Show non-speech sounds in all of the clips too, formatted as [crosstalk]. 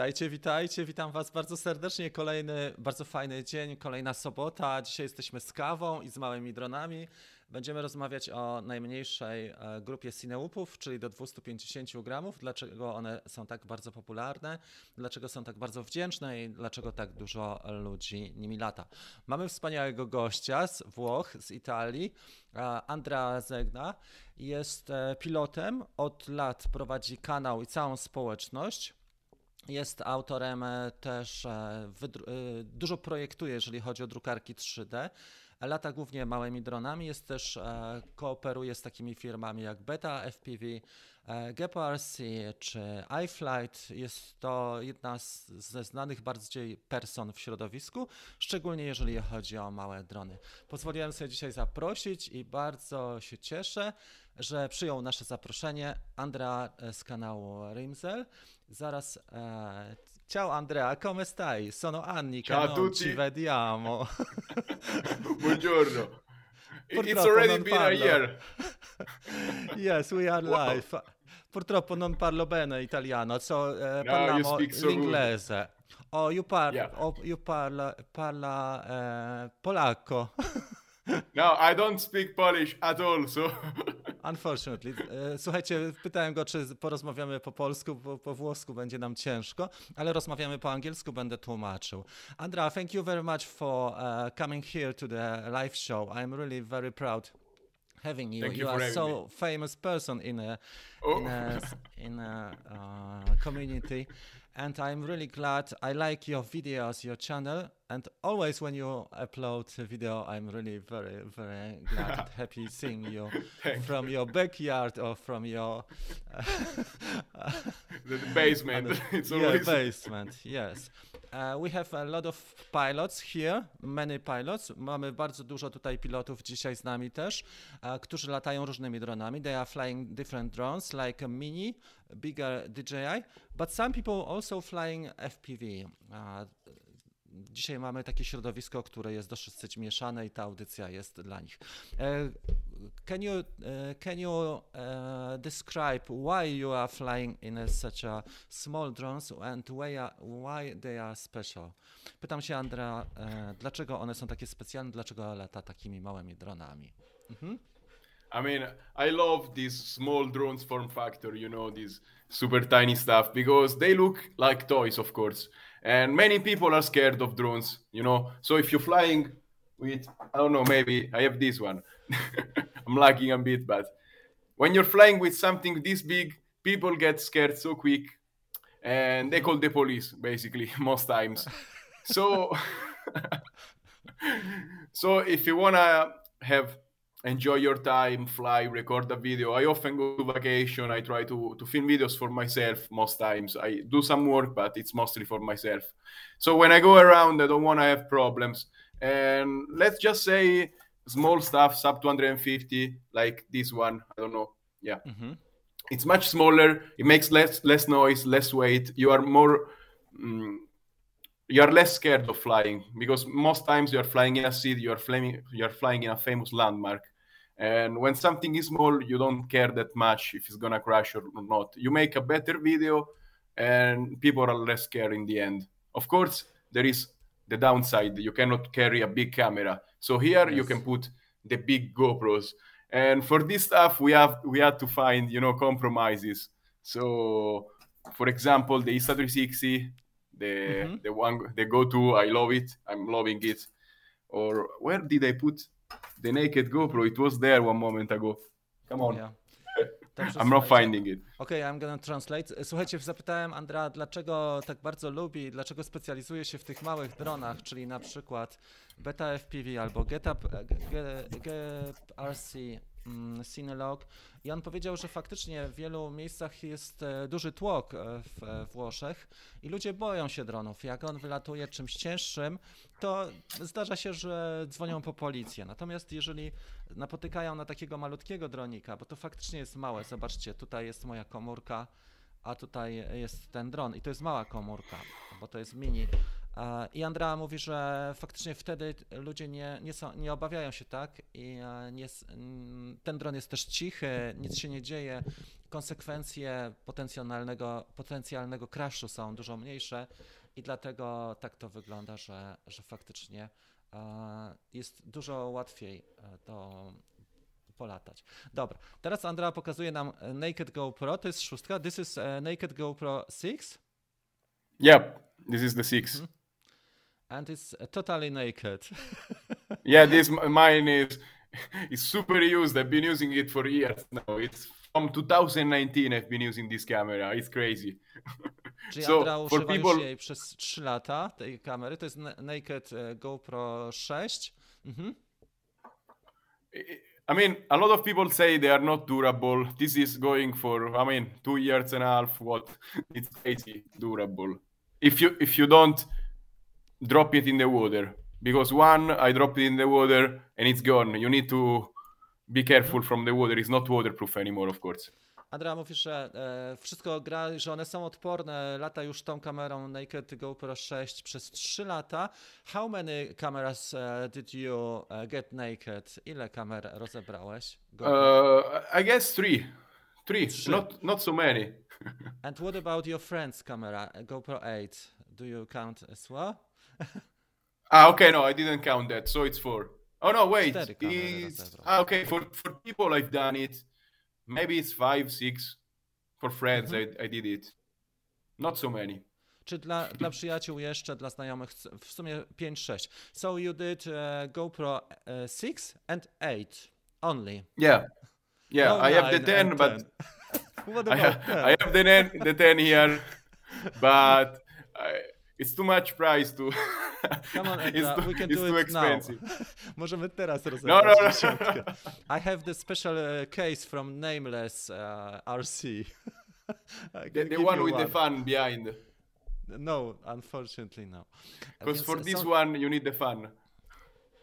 Witajcie, witajcie, witam Was bardzo serdecznie. Kolejny bardzo fajny dzień, kolejna sobota. Dzisiaj jesteśmy z kawą i z małymi dronami. Będziemy rozmawiać o najmniejszej e, grupie cineupów, czyli do 250 gramów. Dlaczego one są tak bardzo popularne, dlaczego są tak bardzo wdzięczne i dlaczego tak dużo ludzi nimi lata. Mamy wspaniałego gościa z Włoch, z Italii, e, Andrea Zegna. Jest e, pilotem, od lat prowadzi kanał i całą społeczność. Jest autorem też, dużo projektuje, jeżeli chodzi o drukarki 3D lata głównie małymi dronami, jest też, e, kooperuje z takimi firmami jak Beta FPV, e, GPRC czy iFlight. Jest to jedna z, ze znanych bardziej person w środowisku, szczególnie jeżeli chodzi o małe drony. Pozwoliłem sobie dzisiaj zaprosić i bardzo się cieszę, że przyjął nasze zaproszenie Andrea z kanału Rimzel. Zaraz e, Ciao Andrea, come stai? Sono anni Ciao a non tutti. ci vediamo. [laughs] Buongiorno. It's Purtroppo already non been a parlo. year. [laughs] yes, we are Wow. live. Purtroppo non parlo bene italiano, so, eh, you parliamo so l'inglese. Oh, you, par- Yeah. oh, you parla, parla eh, polacco. [laughs] No, I don't speak Polish at all, so Unfortunately. E, Słuchajcie, pytałem go, czy porozmawiamy po polsku, bo po włosku będzie nam ciężko, ale rozmawiamy po angielsku, będę tłumaczył. Andra, thank you very much for uh, coming here to the live show. I'm really very proud having you. Thank you you are so famous person in a Oh. in a in a uh, [laughs] community, and I'm really glad. I like your videos, your channel, and always when you upload a video, I'm really very very glad and [laughs] happy seeing you from your backyard or from your [laughs] the basement. [laughs] It's yeah, always basement. Yes. Uh, we have a lot of pilots here, many pilots. Mamy bardzo dużo tutaj pilotów dzisiaj z nami też, uh, którzy latają różnymi dronami. They are flying different drones like a mini, bigger DJI, but some people also flying FPV. Dzisiaj mamy takie środowisko, które jest dosyć mieszane i ta audycja jest dla nich. E, Can you, e, can you e, describe why you are flying in such a small drones and why, they are special? Pytam się Andra, dlaczego one są takie specjalne, dlaczego lata takimi małymi dronami? Mhm. I mean, I love this small drones form factor, you know, this super tiny stuff because they look like toys, of course. And many people are scared of drones, you know. So if you're flying with, I don't know, maybe I have this one. [laughs] I'm lagging a bit, but when you're flying with something this big, people get scared so quick and they call the police, basically, [laughs] most times. So, [laughs] so if you wanna have enjoy your time, fly, record a video. I often go to vacation. I try to, to film videos for myself most times. I do some work, but it's mostly for myself. So when I go around, I don't want to have problems. And let's just say small stuff, sub 250, like this one. I don't know. Yeah. Mhm. It's much smaller. It makes less less noise, less weight. You are more. mm, you are less scared of flying because most times you are flying in a city, you are flying, you are flying in a famous landmark, and when something is small, you don't care that much if it's gonna crash or not. You make a better video, and people are less scared in the end. Of course, there is the downside. You cannot carry a big camera, so here you can put the big GoPros. And for this stuff, we have we had to find you know compromises. So, for example, the Insta360 the Mhm. the one the go-to i love it i'm loving it or where did i put the naked gopro it was there one moment ago come on Yeah. [laughs] Dobrze, i'm not finding it Okej, I'm gonna translate. Słuchajcie, zapytałem Andra, dlaczego tak bardzo lubi, dlaczego specjalizuje się w tych małych dronach, czyli na przykład Beta FPV albo GetUp, GRC mm, Cinelog. I on powiedział, że faktycznie w wielu miejscach jest e, duży tłok e, w e, Włoszech i ludzie boją się dronów. Jak on wylatuje czymś cięższym, to zdarza się, że dzwonią po policję. Natomiast jeżeli napotykają na takiego malutkiego dronika, bo to faktycznie jest małe, zobaczcie, tutaj jest moja komórka, a tutaj jest ten dron i to jest mała komórka, bo to jest mini. I Andrea mówi, że faktycznie wtedy ludzie nie, nie, są, nie obawiają się tak? I e, nie, ten dron jest też cichy, nic się nie dzieje, konsekwencje potencjalnego, potencjalnego crashu są dużo mniejsze i dlatego tak to wygląda, że, że faktycznie e, jest dużo łatwiej e, to polatać. Dobra, teraz Andrea pokazuje nam Naked GoPro, to jest szóstka, this is Naked GoPro 6 Yep, this is the 6 Mhm. And it's uh, totally naked. [laughs] Yeah, this mine is [laughs] is super used. I've been using it for years now. It's from 2019. I've been using this camera. It's crazy. [laughs] Czyli So, Andrea for używa people- jej przez 3 lata, tej kamery, to jest Naked GoPro 6. Mhm. I- I mean, a lot of people say they are not durable. This is going for, I mean, two years and a half. What? It's crazy durable. If you if you don't drop it in the water, because one, I dropped it in the water and it's gone. You need to be careful from the water. It's not waterproof anymore, of course. Andrea mówi, że e, wszystko gra, że one są odporne, lata już tą kamerą Naked GoPro 6 przez 3 lata. How many cameras e, did you e, get naked? Ile kamer rozebrałeś? Uh, I guess three, three, Trzy. not not so many. [laughs] And what about your friend's camera, GoPro 8? Do you count as well? Ah, okay, no, I didn't count that, so it's four. Oh no, wait, it's ah, okay for for people I've done it. Maybe it's five, six. For friends, I, I did it. Not so many. Czy dla, dla przyjaciół jeszcze, dla znajomych, w sumie 5-6. So you did e, GoPro e, 6 and 8 only. Yeah, yeah. No I have the 10, but 10. [laughs] What I have, 10? I have the ten, the ten here, but I, it's too much price to. Come on, Edna, [laughs] too, we can it's do too it now. expensive. [laughs] Możemy teraz No, rozebrać no, no. I have the special uh, case from Nameless uh, RC. [laughs] The, the one with the fan behind. No, unfortunately no. Because for this są- one, you need the fan.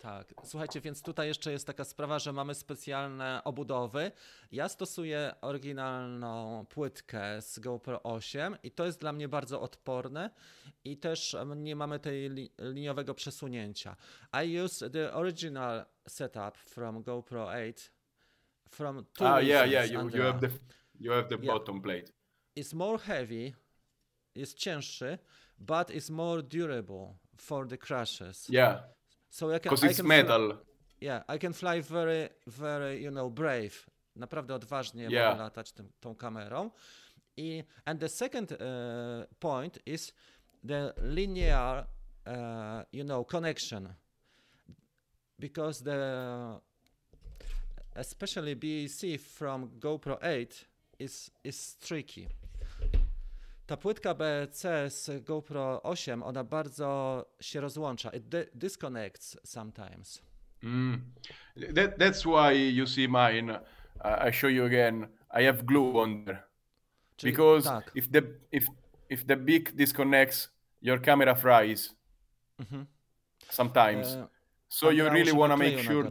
Tak, słuchajcie, więc tutaj jeszcze jest taka sprawa, że mamy specjalne obudowy. Ja stosuję oryginalną płytkę z GoPro 8 i to jest dla mnie bardzo odporne i też nie mamy tej li liniowego przesunięcia. I use the original setup from GoPro 8 from two Ah, yeah, yeah. You, you have the you have the Yeah. bottom plate. It's more heavy, jest cięższy, but it's more durable for the crashes. Yeah, So I can, because I it's can fly- Yeah, I can fly very, very, you know, brave. Naprawdę odważnie Yeah. mogę latać tym, tą kamerą. I, and the second uh, point is the linear, uh, you know, connection. Because the, especially BEC from GoPro 8 is, is tricky. Ta płytka BC z GoPro 8, ona bardzo się rozłącza. It di- disconnects sometimes. Mm. That that's why you see mine. I show you again. I have glue on there Czyli, because tak. if the if if the beak disconnects, your camera fries sometimes. E, so you really want to make sure.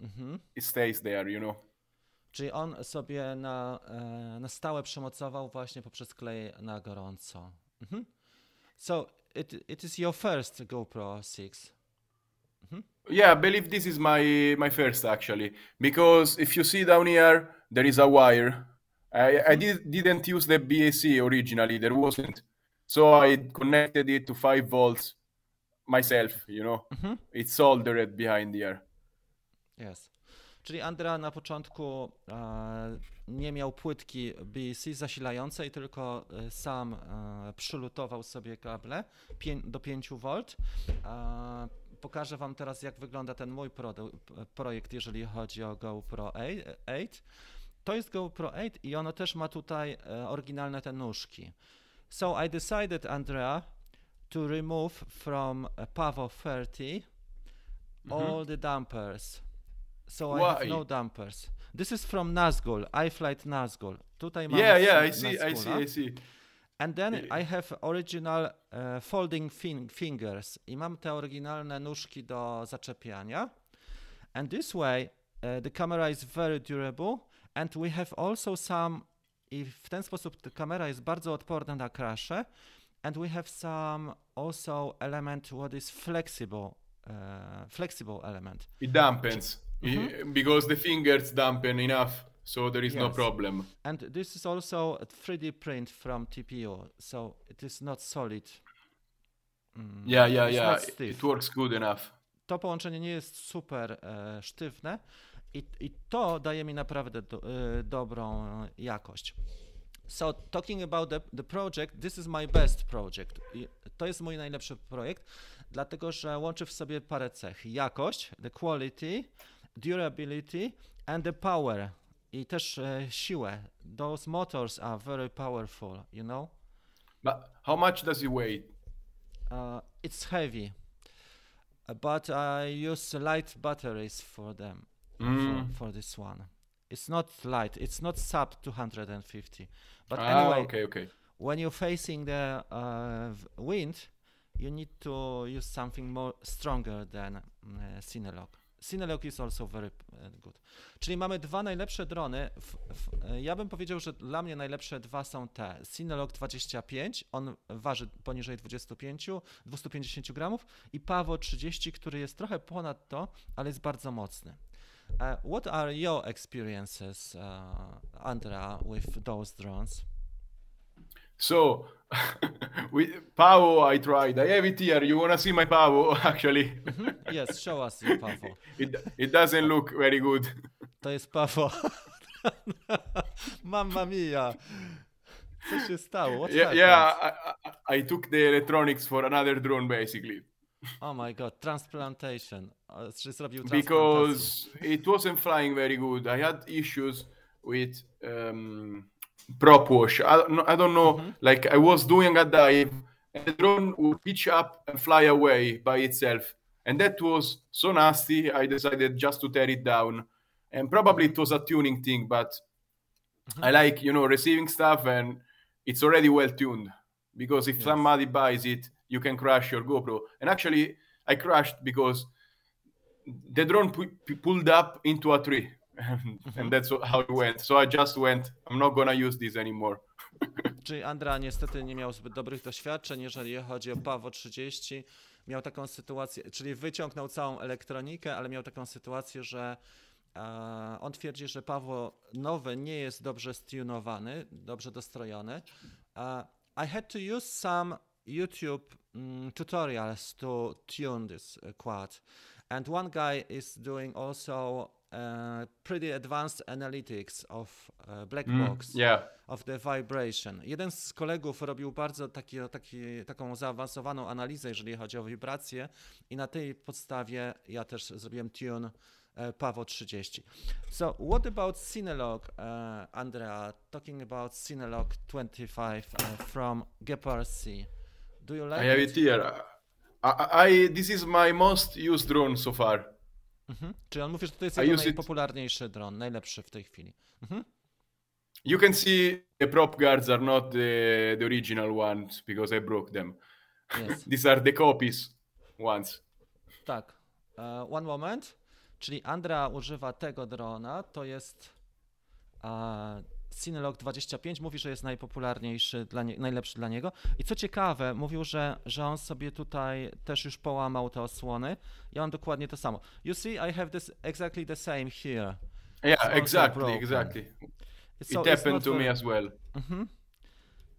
Mhm. it stays there. You know. Czyli on sobie na, e, na stałe przymocował właśnie poprzez klej na gorąco. Mhm. So it, it is your first GoPro 6. Yeah, I believe this is my my first actually because if you see down here, there is a wire. I, I did, didn't use the BAC originally. There wasn't, so I connected it to five volts myself. You know, it's soldered behind here. Yes. Czyli Andrea na początku e, nie miał płytki BC zasilającej, tylko e, sam e, przylutował sobie kable do 5 V. E, pokażę Wam teraz, jak wygląda ten mój projekt, jeżeli chodzi o GoPro 8. To jest GoPro 8 i ono też ma tutaj oryginalne te nóżki. So I decided, Andrea, to remove from Pavo 30 all the dampers. So I have Why? no dampers. This is from Nazgul, iFlight Nazgul. Tutaj mamy Yeah, yeah, I see, I see. I see. And then. I have original e, folding fin fingers i mam te oryginalne nóżki do zaczepiania. And this way e, the camera is very durable and we have also some i w ten sposób ta kamera jest bardzo odporna na crashe and we have some also element what is flexible, uh, flexible element. It dampens I- because the fingers dampen enough, so there is no Mm-hmm. Yes. problem. And this is also a 3D print from TPU, so it is not solid. Mm, Yeah, yeah, yeah. It, works good enough. to połączenie nie jest super e, sztywne i, i to daje mi naprawdę do, e, dobrą jakość. So talking about the, the project, this is my best project. I to jest mój najlepszy projekt, dlatego że łączy w sobie parę cech. Jakość, the quality, durability and the power i też e, siłę. Those motors are very powerful, you know? But how much does it weigh? Uh, it's heavy, but I use light batteries for them Mm. for, for this one. It's not light. It's not sub 250. But ah, anyway, okay, okay. when you're facing the uh, wind, you need to use something more stronger than uh, Cinelog. Cinelog is also very good. Czyli mamy dwa najlepsze drony. W, w, ja bym powiedział, że dla mnie najlepsze dwa są te. Cinelog 25, on waży poniżej 25, 250 gramów i Pawo 30, który jest trochę ponad to, ale jest bardzo mocny. Uh, what are your experiences, uh, Andrea, with those drones? So, [laughs] with Pavo, I tried. I have it here. You wanna see my Pavo? [laughs] Actually, Yes, show us your Pawo. [laughs] it it doesn't look very good. To jest Pawo. Mamma mia. Co się stało? What yeah, yeah. I, I, I took the electronics for another drone basically Oh my god, transplantation. Czy zrobił because it wasn't flying very good. I had issues with um, prop wash. I don't know, I don't like I was doing a dive and the drone would pitch up and fly away by itself. And that was so nasty, I decided just to tear it down. And probably it was a tuning thing, but mm-hmm. I like, you know, receiving stuff and it's already well tuned. Because if Yes. somebody buys it, you can crash your GoPro. And actually, I crashed because the drone pu- pulled up into a tree. And that's how it went. So I just went, I'm not gonna use this anymore. [laughs] Czyli Andra niestety nie miał zbyt dobrych doświadczeń, jeżeli chodzi o Pawo 30. Miał taką sytuację, czyli wyciągnął całą elektronikę, ale miał taką sytuację, że e, on twierdzi, że Pawo nowy nie jest dobrze stunowany, dobrze dostrojony. E, I had to use some YouTube mm, tutorials to tune this uh, quad. And one guy is doing also uh, pretty advanced analytics of uh, black box Yeah. of the vibration. Jeden z kolegów robił bardzo taki, taki, taką zaawansowaną analizę, jeżeli chodzi o wibracje i na tej podstawie ja też zrobiłem tune e, Pawo 30. So what about Cinelog, uh, Andrea? Talking about Cinelog 25 uh, from Gepard C. Do you like I have it? it here. I, I, this is my most used drone so far. Mhm. Czyli on mówi, że to jest jego use it- najpopularniejszy dron, najlepszy w tej chwili. Mhm. You can see the prop guards are not the, the original ones because I broke them. Yes. [laughs] These are the copies ones. Tak. E, one moment. Czyli Andra używa tego drona, to jest e, Cinelog 25, mówi, że jest najpopularniejszy, dla nie, najlepszy dla niego. I co ciekawe, mówił, że, że on sobie tutaj też już połamał te osłony. Ja mam dokładnie to samo. You see, I have this exactly the same here. Yeah, also exactly, exactly. So it it's happened to me very- as well. Mhm.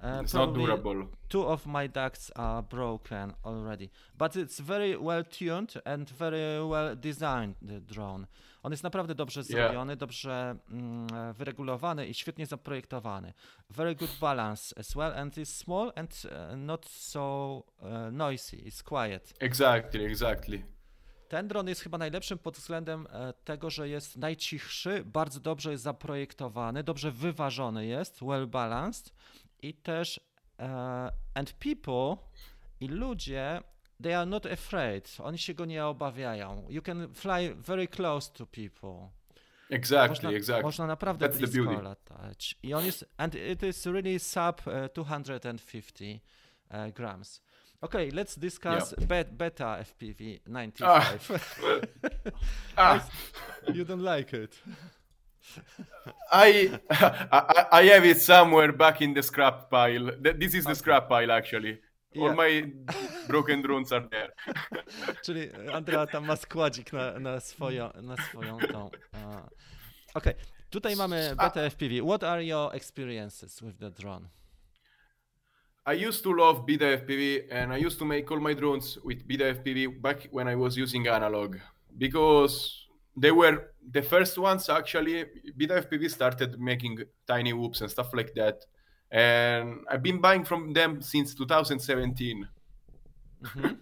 E, It's not durable. two of my ducts are broken already, but it's very well tuned and very well designed. The drone. On jest naprawdę dobrze zrobiony, dobrze mm, e, wyregulowany i świetnie zaprojektowany. Very good balance as well, and it's small and uh, not so uh, noisy. It's quiet. Exactly, exactly. Ten dron jest chyba najlepszym pod względem e, tego, że jest najcichszy, bardzo dobrze jest zaprojektowany, dobrze wyważony jest, well balanced i też e, and people i ludzie they are not afraid. Oni się go nie obawiają. You can fly very close to people. Exactly, Można, exactly. można naprawdę That's the blisko beauty. latać. I on jest and it is really sub e, 250 e, grams. Okay, let's discuss bet, beta FPV [laughs] 95. Ah, [laughs] You don't like it. [laughs] I, I I have it somewhere back in the scrap pile. This is the scrap pile actually. Ja. All my broken drones are there. Czyli Andrea tam ma składzik na, na, swoją, na swoją tą. Okej, tutaj mamy A- BTFPV. What are your experiences with the drone? I used to love Beta FPV and I used to make all my drones with Beta FPV back when I was using analog because they were the first ones actually. Beta FPV started making tiny whoops and stuff like that. And I've been buying from them since 2017. Mhm.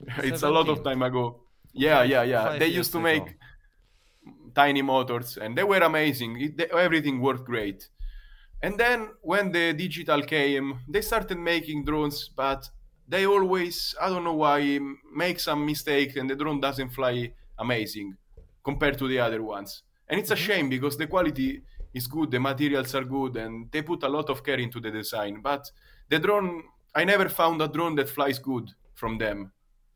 [laughs] it's a lot of time ago. Yeah, yeah, yeah. They used to ago. make tiny motors and they were amazing. It, they, everything worked great. And then when the digital came, they started making drones, but they always, I don't know why, make some mistake and the drone doesn't fly amazing compared to the other ones. And it's a shame because the quality is good, the materials are good, and they put a lot of care into the design. But the drone, I never found a drone that flies good from them.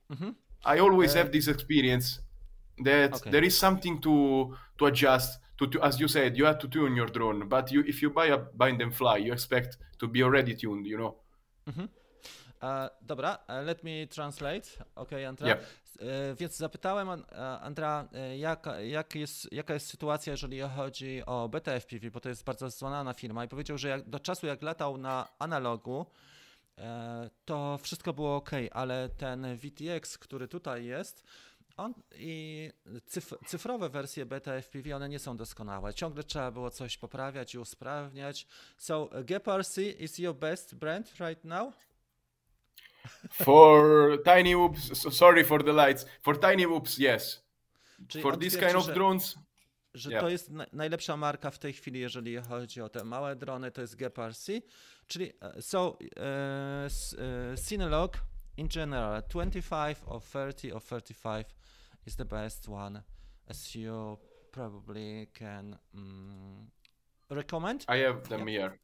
Mhm. I always Uh, have this experience that Okay. there is something to to adjust. To, to as you said, you have to tune your drone. But you, if you buy a bind and fly, you expect to be already tuned. You know. E, dobra, e, let me translate. Ok, Andra. Yeah. E, więc zapytałem An- e, Andra, e, jaka, jak jest, jaka jest sytuacja, jeżeli chodzi o BTFPV, bo to jest bardzo znana firma i powiedział, że jak, do czasu jak latał na analogu, e, to wszystko było ok, ale ten VTX, który tutaj jest, on i cyf cyfrowe wersje beta FPV, one nie są doskonałe. Ciągle trzeba było coś poprawiać i usprawniać. So GPRC is your best brand right now? For tiny whoops, so sorry for the lights. For tiny whoops, yes. Czyli For this kind of drones, że yeah. to jest na, najlepsza marka w tej chwili, jeżeli chodzi o te małe drony, to jest GPRC. Czyli uh, so uh, s- uh, Cinelog in general 25 or 30 or 35 is the best one as you probably can mm, recommend. I have them here.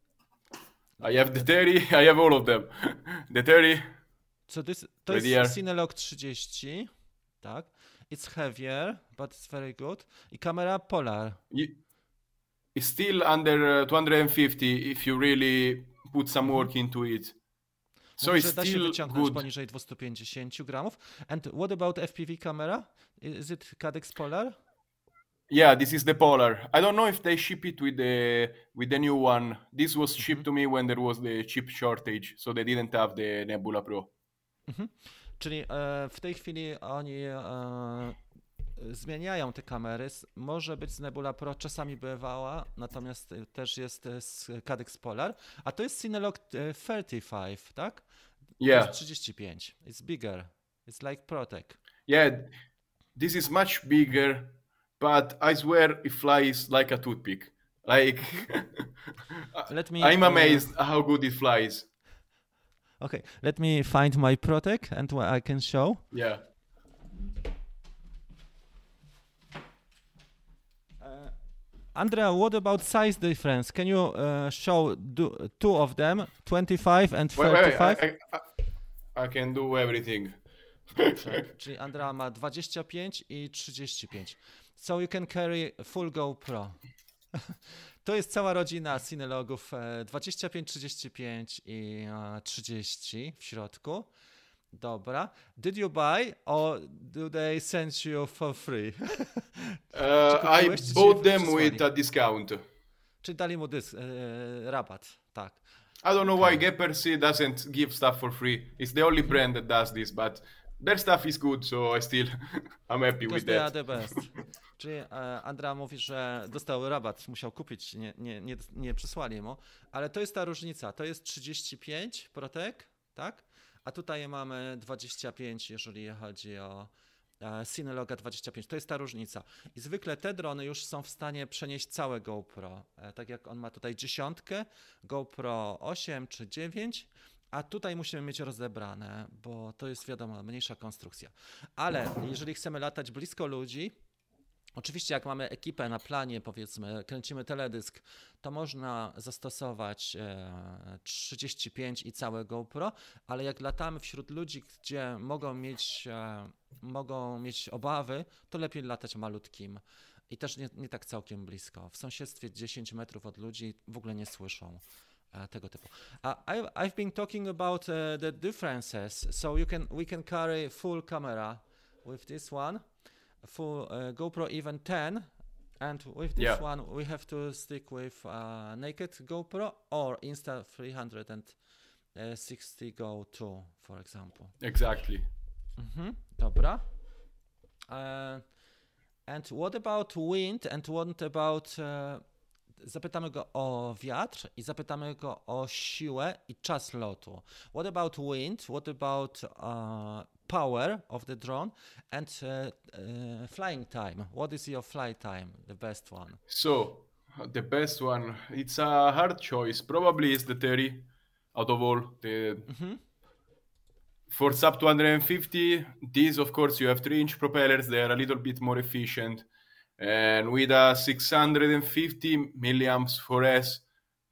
I have the 30. I have all of them. [laughs] the 30. So this, to Right jest here. Cinelog 30, tak? It's heavier, but it's very good. I kamera Polar. It's still under uh, 250 if you really put some work mhm. into it. So Mówi, it's da się wyciągnąć good. poniżej 250 gramów. And what about FPV camera? Is it Cadex Polar? Yeah, this is the Polar. I don't know if they ship it with the with the new one. This was shipped mhm. to me when there was the chip shortage, so they didn't have the Nebula Pro. Mhm. Czyli e, w tej chwili oni e, zmieniają te kamery. Może być z Nebula Pro, czasami bywała, natomiast e, też jest z Cadex Polar. A to jest Cinelog e, 35, tak? Yeah, jest 35. It's bigger. It's like Protec. yeah. This is much bigger, but I swear it flies like a toothpick. Like [laughs] Let me, I'm amazed how good it flies. Okay, let me find my Protec and what I can show. Yeah. Andrea, what about size difference? Can you uh, show do, two of them, 25 and Wait, wait, wait, 35? I, I, I can do everything. Dobrze, [laughs] [laughs] Czyli Andrea ma 25 i 35. So you can carry full GoPro. [laughs] To jest cała rodzina Cinelogów e, 25, 35 i e, 30 w środku. Dobra. Did you buy or do they send you for free? [laughs] Uh, I czy bought them with a discount. Czyli dali mu dysk, e, rabat, tak. I don't know why GPRC doesn't give stuff for free. It's the only brand that does this, but their stuff is good, so I still [laughs] I'm happy with that. the best. Czyli e, Andra mówi, że dostał rabat, musiał kupić, nie, nie, nie, nie przysłali mu, ale to jest ta różnica. To jest 35 Protek, tak? A tutaj mamy 25, jeżeli chodzi o e, Cineloga 25. To jest ta różnica. I zwykle te drony już są w stanie przenieść całe GoPro. E, tak jak on ma tutaj dziesiątkę, GoPro 8 czy 9, a tutaj musimy mieć rozebrane, bo to jest wiadomo, mniejsza konstrukcja. Ale jeżeli chcemy latać blisko ludzi, Oczywiście, jak mamy ekipę na planie, powiedzmy, kręcimy teledysk, to można zastosować e, 35 i całe GoPro, ale jak latamy wśród ludzi, gdzie mogą mieć, e, mogą mieć obawy, to lepiej latać malutkim. I też nie, nie tak całkiem blisko. W sąsiedztwie 10 metrów od ludzi w ogóle nie słyszą. Tego typu. Uh, I've, I've been talking about uh, the differences, so you can we can carry full camera with this one, full uh, GoPro even 10, and with this Yeah. one we have to stick with uh, naked GoPro or Insta 360 Go 2, for example. Exactly. Mhm, dobra. E, and what about wind and what about... Zapytamy go o wiatr i zapytamy go o siłę i czas lotu. What about wind? What about uh, power of the drone? And uh, uh, flying time. What is your flight time? The best one. So the best one, it's a hard choice. Probably is the 30 out of all. The for sub 250, these of course you have three inch propellers. They are a little bit more efficient. And with a 650 milliamps for S,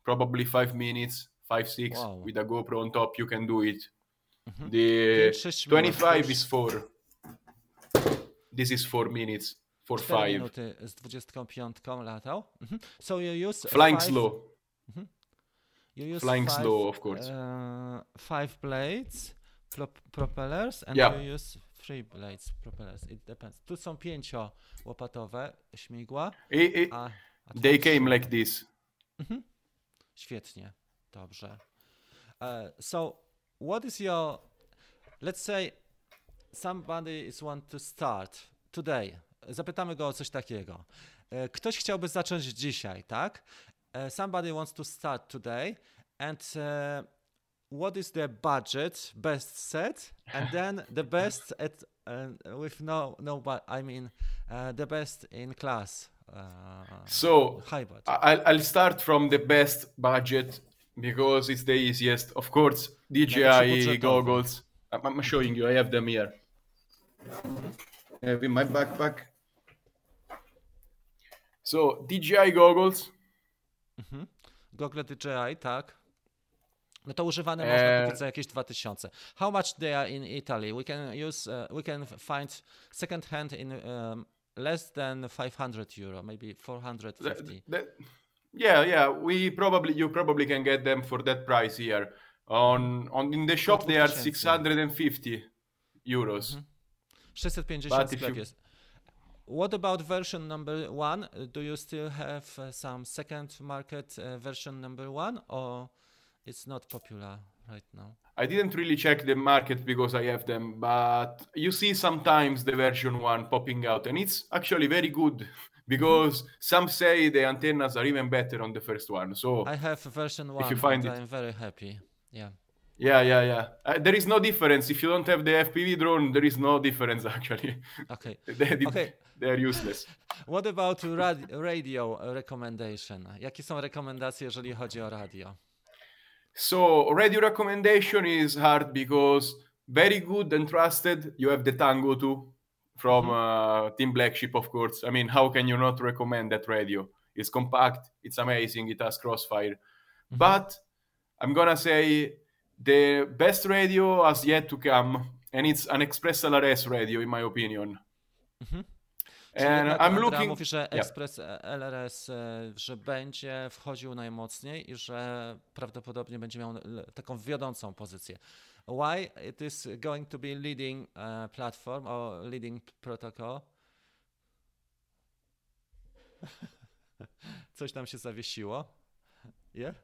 probably five minutes, five six. Wow. With a GoPro on top, you can do it. Mm-hmm. The Pięć, sześć 25 is four. This is four minutes for five. minuty z 25 latał. Mhm. So you use eh, Flying five, slow. Mm-hmm. You use Flying five, slow, of course. Uh, five blades, prop- propellers, and Yeah. you use three blades, propellers. It depends. Tu są pięciołopatowe śmigła, It- it- a, a they came like this. Świetnie, dobrze. Uh, so, what is your, let's say, somebody is want to start today. Zapytamy go o coś takiego. E, Ktoś chciałby zacząć dzisiaj, tak? E, Somebody wants to start today and e, what is the budget best set and then the best at uh, with no no but I mean uh, the best in class. Uh, So high budget. I- I'll, I'll start from the best budget because it's the easiest. Of course, DJI goggles. I'm, I'm showing you. I have them here. I have in my backpack. So DJI goggles. Google DJI, tak. No to używane można Eee. kupić za jakieś 2000. How much they are in Italy? We can use, uh, we can find second hand in um, less than 500 euro, maybe Th- 450. th- yeah, yeah. We probably you probably can get them for that price here. On on in the shop they are 2000. 650 euros. 650 But if sklep you- jest. What about version number one? Do you still have uh, some second market uh, version number one or it's not popular right now? I didn't really check the market because I have them, but you see sometimes the version one popping out, and it's actually very good [laughs] because some say the antennas are even better on the first one. So I have version one If you find it- I'm very happy. Yeah. yeah, yeah, yeah. Uh, there is no difference if you don't have the FPV drone. There is no difference [laughs] actually. Okay. [laughs] they, they- Okay. they're useless. What about radio recommendation? Jakie są rekomendacje, jeżeli chodzi o radio? So radio recommendation is hard because very good and trusted. You have the Tango 2 from mm-hmm. uh, Team Black Sheep, of course. I mean, how can you not recommend that radio? It's compact, it's amazing, it has crossfire. Mm-hmm. But I'm gonna say the best radio has yet to come, and it's an Express LRS radio, in my opinion. Czyli And Ad- I'm Andrea looking. mówi, że Yeah. Express LRS, e, że będzie wchodził najmocniej i że prawdopodobnie będzie miał taką wiodącą pozycję. Why it is going to be leading uh, platform or leading protocol? [laughs] Coś tam się zawiesiło. Yeah?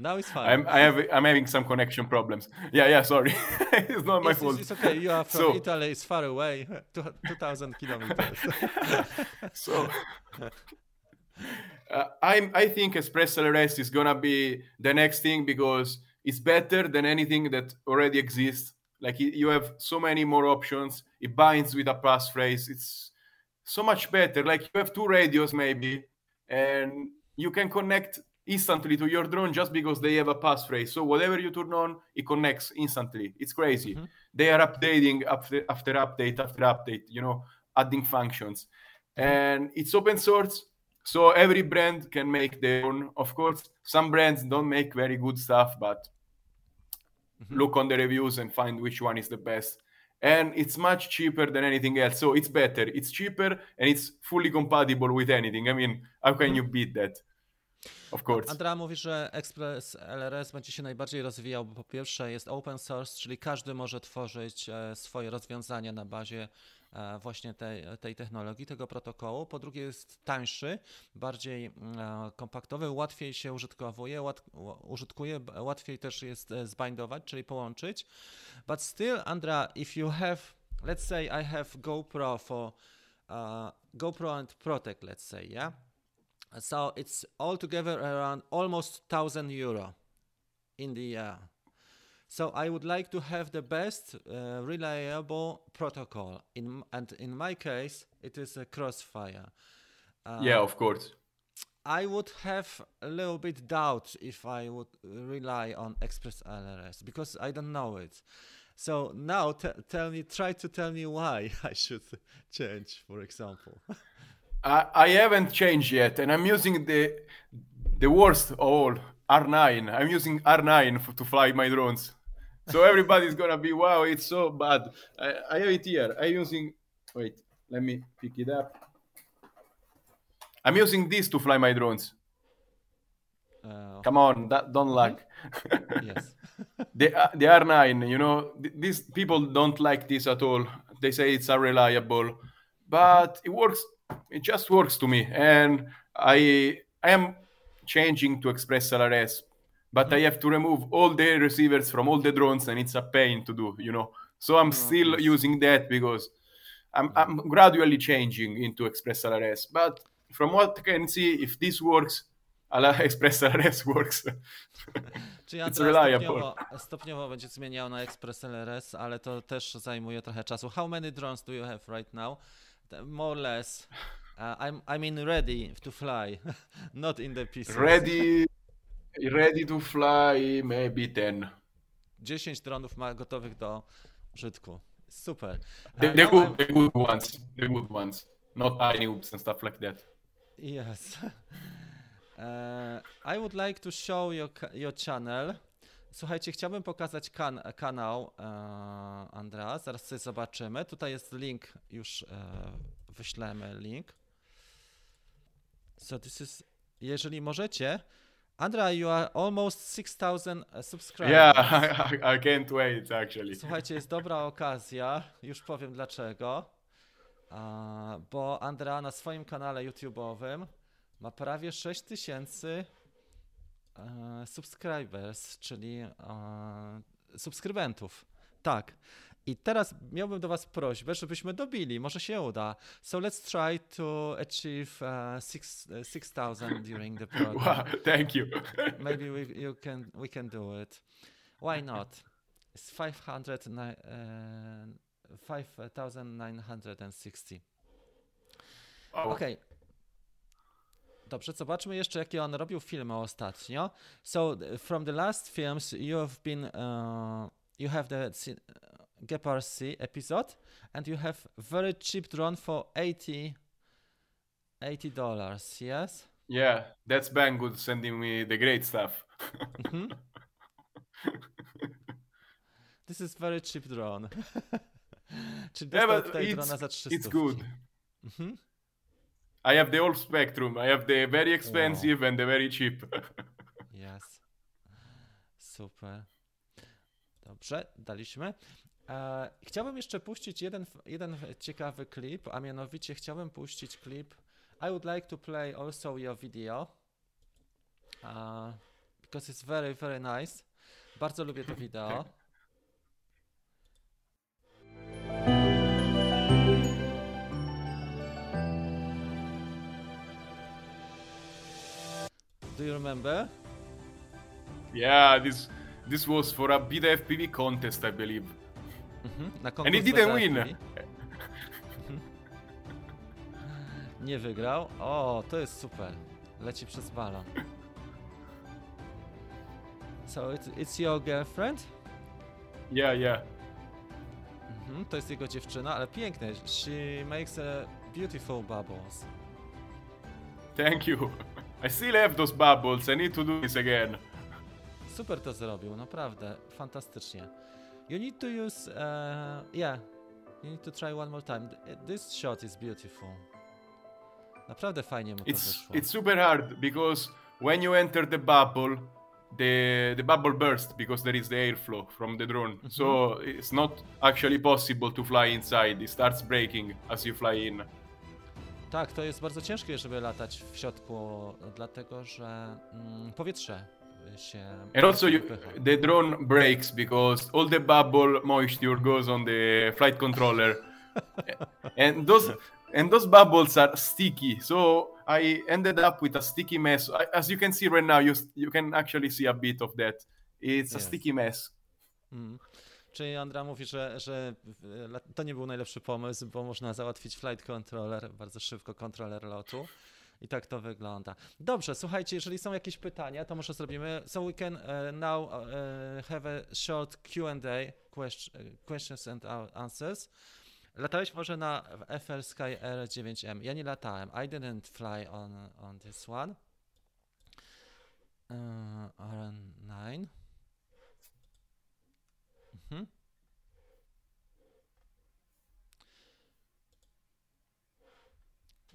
Now it's fine. I'm I have I'm having some connection problems. Yeah, yeah. Sorry, [laughs] it's not my It's, fault. it's, okay. You are from [laughs] So- Italy. It's far away, [laughs] 2,000 kilometers. So uh, I'm I think Express LRS is gonna be the next thing because it's better than anything that already exists. Like y- you have so many more options. It binds with a passphrase. It's so much better. Like you have two radios maybe, and you can connect instantly to your drone just because they have a passphrase. So whatever you turn on, it connects instantly. It's crazy. Mm-hmm. They are updating after after update after update. You know, adding functions, and it's open source. So every brand can make their own. Of course, some brands don't make very good stuff, but mm-hmm. look on the reviews and find which one is the best. And it's much cheaper than anything else. So it's better. It's cheaper and it's fully compatible with anything. I mean, how can mm-hmm. you beat that? Of course. Andra mówi, że Express LRS będzie się najbardziej rozwijał, bo po pierwsze jest open source, czyli każdy może tworzyć e, swoje rozwiązania na bazie e, właśnie tej, tej technologii, tego protokołu. Po drugie jest tańszy, bardziej mm, e, kompaktowy, łatwiej się użytkowuje, łat, użytkuje, łatwiej też jest zbindować, czyli połączyć. But still, Andra, if you have, let's say I have GoPro for uh, GoPro and Protect, let's say, yeah? So it's altogether around almost 1000 euro in the year. So I would like to have the best uh, reliable protocol. In and in my case, it is a Crossfire. Uh, yeah, of course. I would have a little bit doubt if I would rely on Express LRS because I don't know it. So now t- tell me, try to tell me why [laughs] I should change, for example. [laughs] I, I haven't changed yet, and I'm using the the worst of all R9. I'm using R9 f- to fly my drones. So [laughs] everybody's gonna be wow, it's so bad. I, I have it here. I'm using. Wait, let me pick it up. I'm using this to fly my drones. Uh, Come on, that, don't lag. [laughs] yes. the uh, the R9, you know, th- these people don't like this at all. They say it's unreliable, but it works. It just works to me, and I I am changing to Express LRS, but I have to remove all the receivers from all the drones, and it's a pain to do, you know. So I'm oh, still yes. using that because I'm I'm gradually changing into Express LRS. But from what I can see, if this works, Ala- [laughs] Express LRS works. [laughs] Czyli It's reliable. stopniowo, stopniowo będzie zmieniał na Express LRS, ale to też zajmuje trochę czasu. How many drones do you have right now? More or less. Uh, I'm, I mean ready to fly, [laughs] not in the pieces. ready ready to fly maybe 10 10 dronów ma gotowych do użytku. Super. the, Uh, the good the good ones the good ones not tiny oops and stuff like that Yes. [laughs] Uh, I would like to show your, your channel. Słuchajcie, chciałbym pokazać kan kanał uh, Andra. Zaraz sobie zobaczymy. Tutaj jest link, już uh, wyślemy link. So this is, jeżeli możecie. Andra, you are almost 6000 subscribers. yeah [laughs] I, I can't wait actually Słuchajcie, jest dobra okazja, już powiem dlaczego. A, bo Andra na swoim kanale YouTube'owym ma prawie 6000 e, subscribers, czyli e, subskrybentów. Tak. I teraz miałbym do Was prośbę, żebyśmy dobili, może się uda. So let's try to achieve uh, six- uh, 6000 during the [laughs] program. wow thank you [laughs] Maybe we you can we can do it. Why not? It's 500 ni- uh, 5960. oh, Okej. Dobrze, zobaczmy jeszcze jakie on robił filmy ostatnio. So from the last films you have been uh, you have the Gepard C episode and you have very cheap drone for 80 80 dollars, yes? yeah that's banggood sending me the great stuff Mhm. [laughs] This is very cheap drone. [laughs] Yeah, dostał tutaj drona it's, za 300. it's good Mhm. I have the whole spectrum i have the very expensive and the very cheap [laughs] Yes. Super. Dobrze, daliśmy. E, chciałbym jeszcze puścić jeden, jeden ciekawy klip, a mianowicie chciałbym puścić klip I would like to play also your video uh, because it's very, very nice. Bardzo lubię to [laughs] wideo. Do you remember? yeah this this was for a beta fpv contest i believe Mhm, na and he didn't win Mhm. Nie wygrał. O, to jest super. Leci przez balon. So it, it's your girlfriend? yeah yeah Mhm, to jest jego dziewczyna, ale piękne. She makes a beautiful bubbles. Thank you. I still have those bubbles. I need to do this again. Super to zrobił, naprawdę. Fantastycznie. You need to use... Uh, yeah. You need to try one more time. This shot is beautiful. Naprawdę fajnie mu to It's wyszło. it's super hard because when you enter the bubble, the the bubble bursts because there is the airflow from the drone. So it's not actually possible to fly inside. It starts breaking as you fly in. Tak, to jest bardzo ciężkie, żeby latać w środku, dlatego że mm, powietrze się. And also, you, wypycha. the drone breaks because all the bubble moisture goes on the flight controller, [laughs] and those and those bubbles are sticky. So I ended up with a sticky mess. I, as you can see right now, you you can actually see a bit of that. It's a Yes. sticky mess. Mm. Czyli Andra mówi, że, że la- to nie był najlepszy pomysł, bo można załatwić flight controller, bardzo szybko kontroler lotu. I tak to wygląda. Dobrze, słuchajcie, jeżeli są jakieś pytania, to może zrobimy. So we can uh, now uh, have a short Q&A, question, questions and answers. Latałeś może na FL Sky R9M. Ja nie latałem. I didn't fly on, on this one. Uh, RN9. Mhm.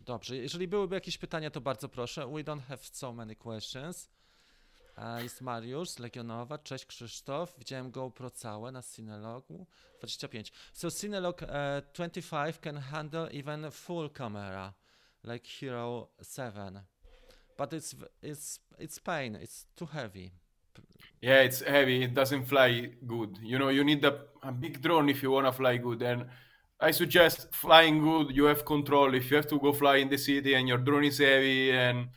Dobrze, jeżeli byłyby jakieś pytania, to bardzo proszę. We don't have so many questions. E, Jest Mariusz z Legionowa, cześć Krzysztof. Widziałem GoPro całe na Cinelogu 25. So Cinelog e, 25 can handle even full camera, like Hero 7. But it's it's it's pain, it's too heavy. Yeah, it's heavy. It doesn't fly good. You know, you need a, a big drone if you wanna fly good. And I suggest flying good. You have control. If you have to go fly in the city and your drone is heavy and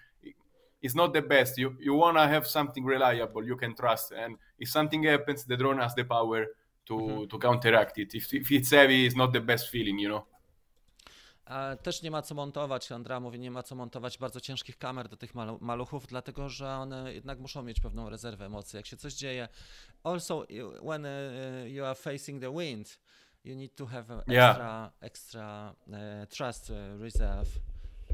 it's not the best. You you wanna have something reliable you can trust. And if something happens, the drone has the power to to counteract it. If if it's heavy, it's not the best feeling. You know. Też nie ma co montować, Andra mówi, nie ma co montować bardzo ciężkich kamer do tych malu- maluchów, dlatego że one jednak muszą mieć pewną rezerwę mocy, jak się coś dzieje. Also, when uh, you are facing the wind, you need to have a Yeah. extra, extra uh, trust uh, reserve.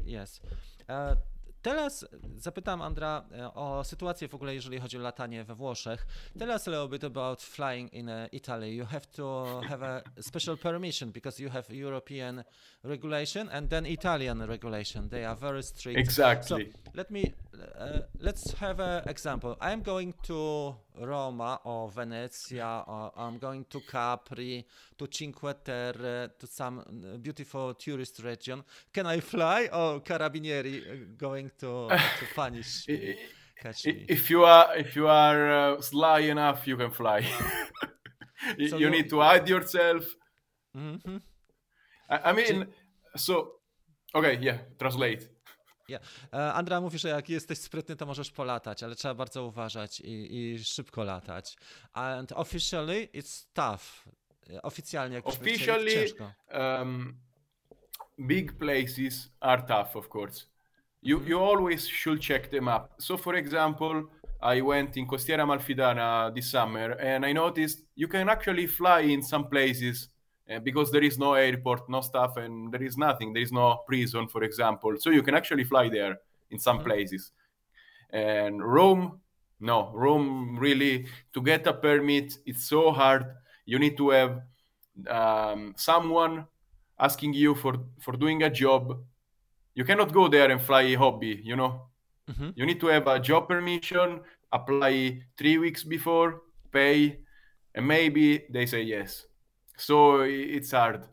Yes. E, Teraz zapytam Andra e, o sytuację w ogóle, jeżeli chodzi o latanie we Włoszech. Tell us a little bit about flying in uh, Italy. You have to have a special permission because you have European regulation and then Italian regulation. They are very strict. Exactly. So let me uh, let's have an example. I'm going to Roma or Venezia or I'm going to Capri, to Cinque Terre, to some uh, beautiful tourist region. Can I fly or carabinieri uh, going to to [laughs] punish me, catch me? If you are if you are uh, sly enough, you can fly. [laughs] You- So you you- need to hide yourself. Mhm. I, I mean, so okay, yeah. Translate. Yeah. E, Andra mówi, że jak jesteś sprytny, to możesz polatać, ale trzeba bardzo uważać i, i szybko latać. And officially it's tough. Oficjalnie, jak Officially, ciężko. um, big places are tough, of course. You Mhm. you always should check them up. So, for example, I went in Costiera Amalfitana this summer, and I noticed you can actually fly in some places because there is no airport, no stuff, and there is nothing. There is no prison, for example. So you can actually fly there in some Mhm. places. And Rome, no, Rome really to get a permit, it's so hard. You need to have um, someone asking you for for doing a job. You cannot go there and fly a hobby, you know. Mhm. You need to have a job permission, apply three weeks before, pay, and maybe they say yes. So it's hard.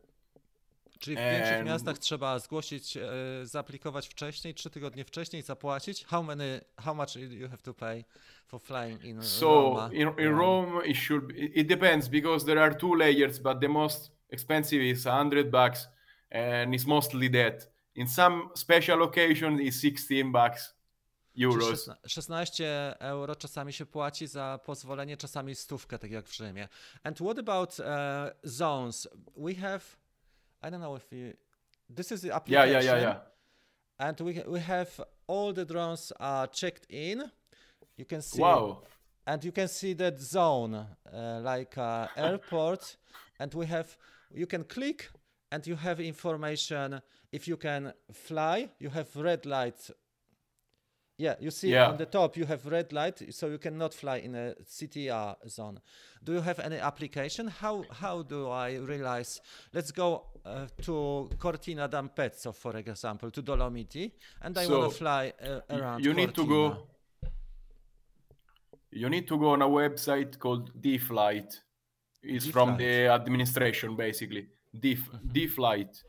Czyli w większych miastach trzeba zgłosić, zaaplikować wcześniej, trzy tygodnie wcześniej, zapłacić. How many, how much you have to pay for flying in So Roma? in, in Rome, it should be, it depends because there are two layers, but the most expensive is hundred bucks, and it's mostly that. In some special occasion, it's sixteen bucks Czyli euros. szesna- 16 euro czasami się płaci za pozwolenie, czasami stówkę, tak jak w Rzymie. And what about e, zones? We have, I don't know if you, this is the Yeah, application. yeah, yeah, yeah. And we, we have all the drones are checked in. You can see Wow. and you can see that zone uh, like uh, [laughs] airport and we have you can click and you have information if you can fly you have red light yeah you see Yeah. on the top you have red light so you cannot fly in a CTR zone. Do you have any application? How how do i realize? Let's go uh, to cortina d'ampezzo for example to dolomiti and i want to fly uh, around you need to go you need to go on a website called dflight. It's from the administration basically. D, dflight.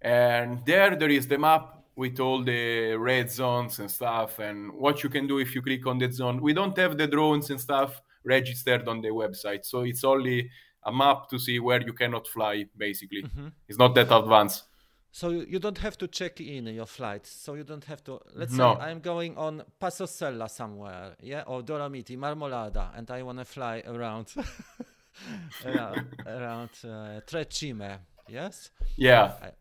And there there is the map with all the red zones and stuff and what you can do if you click on the zone we don't have the drones and stuff registered on the website so it's only a map to see where you cannot fly basically it's not that advanced So you don't have to check in your flight. So you don't have to. Let's No. say I'm going on Passo Sella somewhere, yeah, or Dolomiti, Marmolada, and I want to fly around, [laughs] around, around uh, Trecime, yes. yeah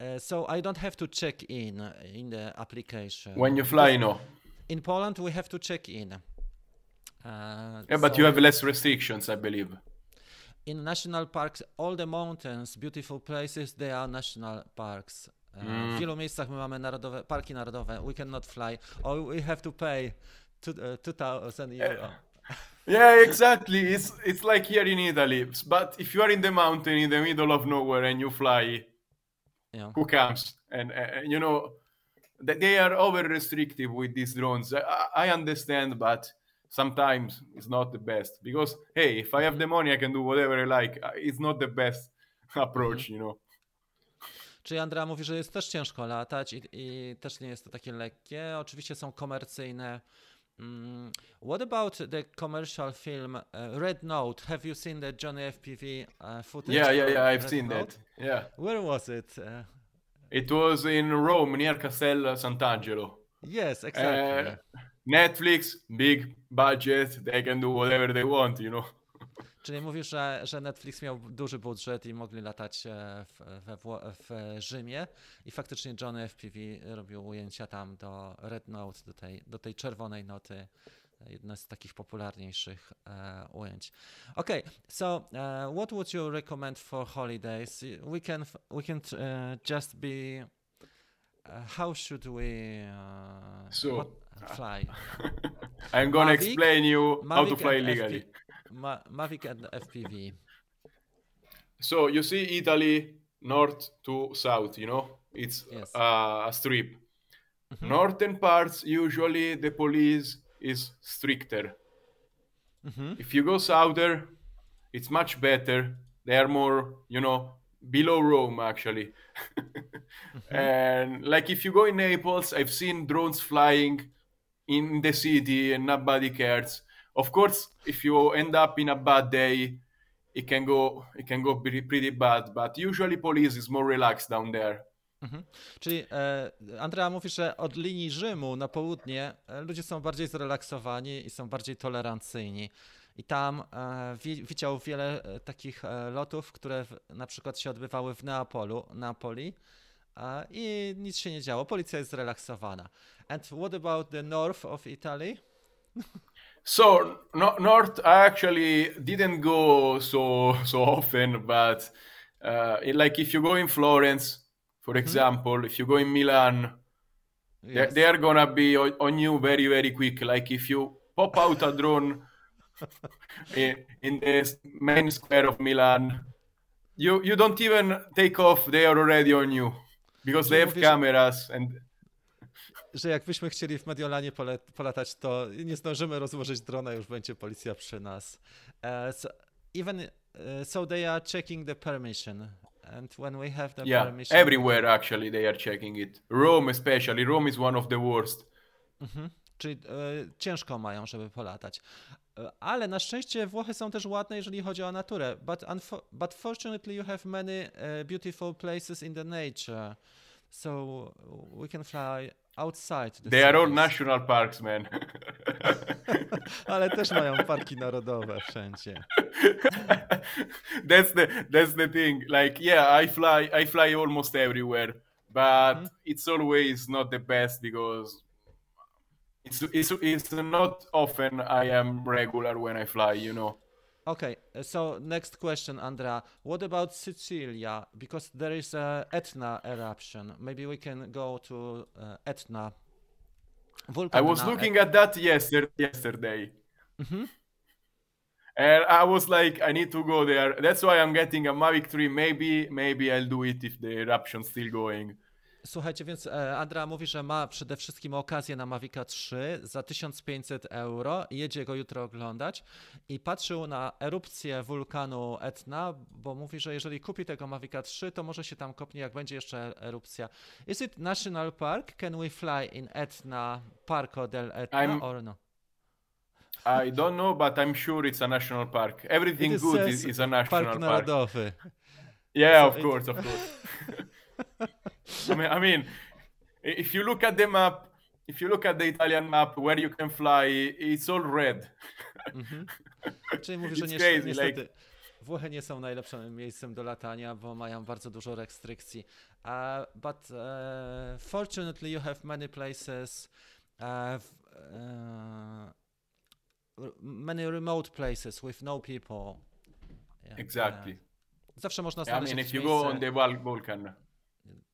Uh, so I don't have to check in uh, in the application. when you fly no in Poland, we have to check in. Uh, yeah but so you have less restrictions i believe in national parks, all the mountains, beautiful places, they are national parks. Uh, Mm. W wielu miejscach my mamy narodowe, parki narodowe. We cannot fly, or we have to pay two, uh, 2000 euro. [laughs] Yeah, exactly. It's it's like here in Italy. But if you are in the mountain in the middle of nowhere and you fly, Yeah. who comes? And uh, you know, th- they are over restrictive with these drones. I, I understand, but sometimes it's not the best because hey, if I have the money, I can do whatever I like. Uh, It's not the best [laughs] approach, you know. Czyli Andrea mówi, że jest też ciężko latać i, i też nie jest to takie lekkie. Oczywiście są komercyjne. Mm, what about the commercial film uh, Red Note? Have you seen the Johnny FPV uh, footage? Yeah, yeah, yeah. I've Red seen Note? that. Yeah, Where was it? Uh, it was in Rome near Castel Sant'Angelo. yes, exactly. Uh, Netflix, big budget, they can do whatever they want, you know. Czyli mówisz, że, że Netflix miał duży budżet i mogli latać e, w, we w Rzymie i faktycznie Johnny FPV robił ujęcia tam do Red Note, do tej, do tej czerwonej noty. Jedne z takich popularniejszych e, ujęć. Okay, so uh, what would you recommend for holidays? We can we can uh, just be. Uh, how should we So, fly? [laughs] I'm gonna Mavic, explain you how to Mavic fly legally. FP Ma- Mavic and FPV. So you see Italy north to south, you know, it's Yes. uh, a strip. Northern parts usually the police is stricter. If you go souther, it's much better. They are more, you know, below Rome actually. [laughs] and like if you go in Naples, I've seen drones flying in the city and nobody cares. Of course, if you end up in a bad day, it can go it can go pretty, pretty bad. But usually police is more relaxed down there. Czyli e, Andrea mówi, że od linii Rzymu na południe e, ludzie są bardziej zrelaksowani i są bardziej tolerancyjni. I tam e, wi- widział wiele e, takich e, lotów, które w, na przykład się odbywały w Neapolu, Napoli i nic się nie działo. Policja jest zrelaksowana. And what about the north of Italy? [laughs] So no, north, I actually didn't go so [laughs] so often, but uh, it- like if you go in Florence, for example, if you go in Milan, they, Yes. they are gonna be on, on you very very quick. Like if you pop out a [laughs] drone in, in the main square of Milan, you you don't even take off; they are already on you because they have cameras and że jakbyśmy chcieli w Mediolanie polatać, to nie zdążymy rozłożyć drona, już będzie policja przy nas. Uh, so, even uh, so they are checking the permission. And when we have the yeah, permission... everywhere actually they are checking it. Rome especially. Rome is one of the worst. Czyli e, ciężko mają, żeby polatać. Ale na szczęście Włochy są też ładne, jeżeli chodzi o naturę. But, but fortunately you have many e, beautiful places in the nature. So we can fly outside the They are all cities. national parks, man. [laughs] Ale też mają parki narodowe wszędzie. [laughs] that's the that's the thing. Like, yeah, I fly I fly almost everywhere, but mhm. it's always not the best because it's it's it's not often I am regular when I fly. You know. Okay, uh, so next question, Andrea. What about Sicilia? Because there is a Etna eruption. Maybe we can go to uh, Etna. I was looking at that yesterday. Yesterday. And I was like, I need to go there. That's why I'm getting a Mavic 3. Maybe, maybe I'll do it if the eruption's still going. Słuchajcie, więc e, Andra mówi, że ma przede wszystkim okazję na Mavica 3 za 1500 euro. Jedzie go jutro oglądać i patrzył na erupcję wulkanu Etna, bo mówi, że jeżeli kupi tego Mavica 3, to może się tam kopnie, jak będzie jeszcze erupcja. Is it National Park? Can we fly in Etna, Parco del Etna I'm- or no? I don't know, but I'm sure it's a national park. Everything It good is, is a national Park park. Narodowy. Yeah, So of it- course, of course. [laughs] I mean, I mean, i- if you look at the map, if you look at the Italian map where you can fly, it's all red. Mhm. [laughs] Czyli mówi, że niestety like- Włochy nie są najlepszym miejscem do latania, bo mają bardzo dużo restrykcji. Uh, but uh, fortunately you have many places, uh, many remote places with no people. Yeah, Exactly. Zawsze można I znaleźć mean, jakieś if you go on the vulcan,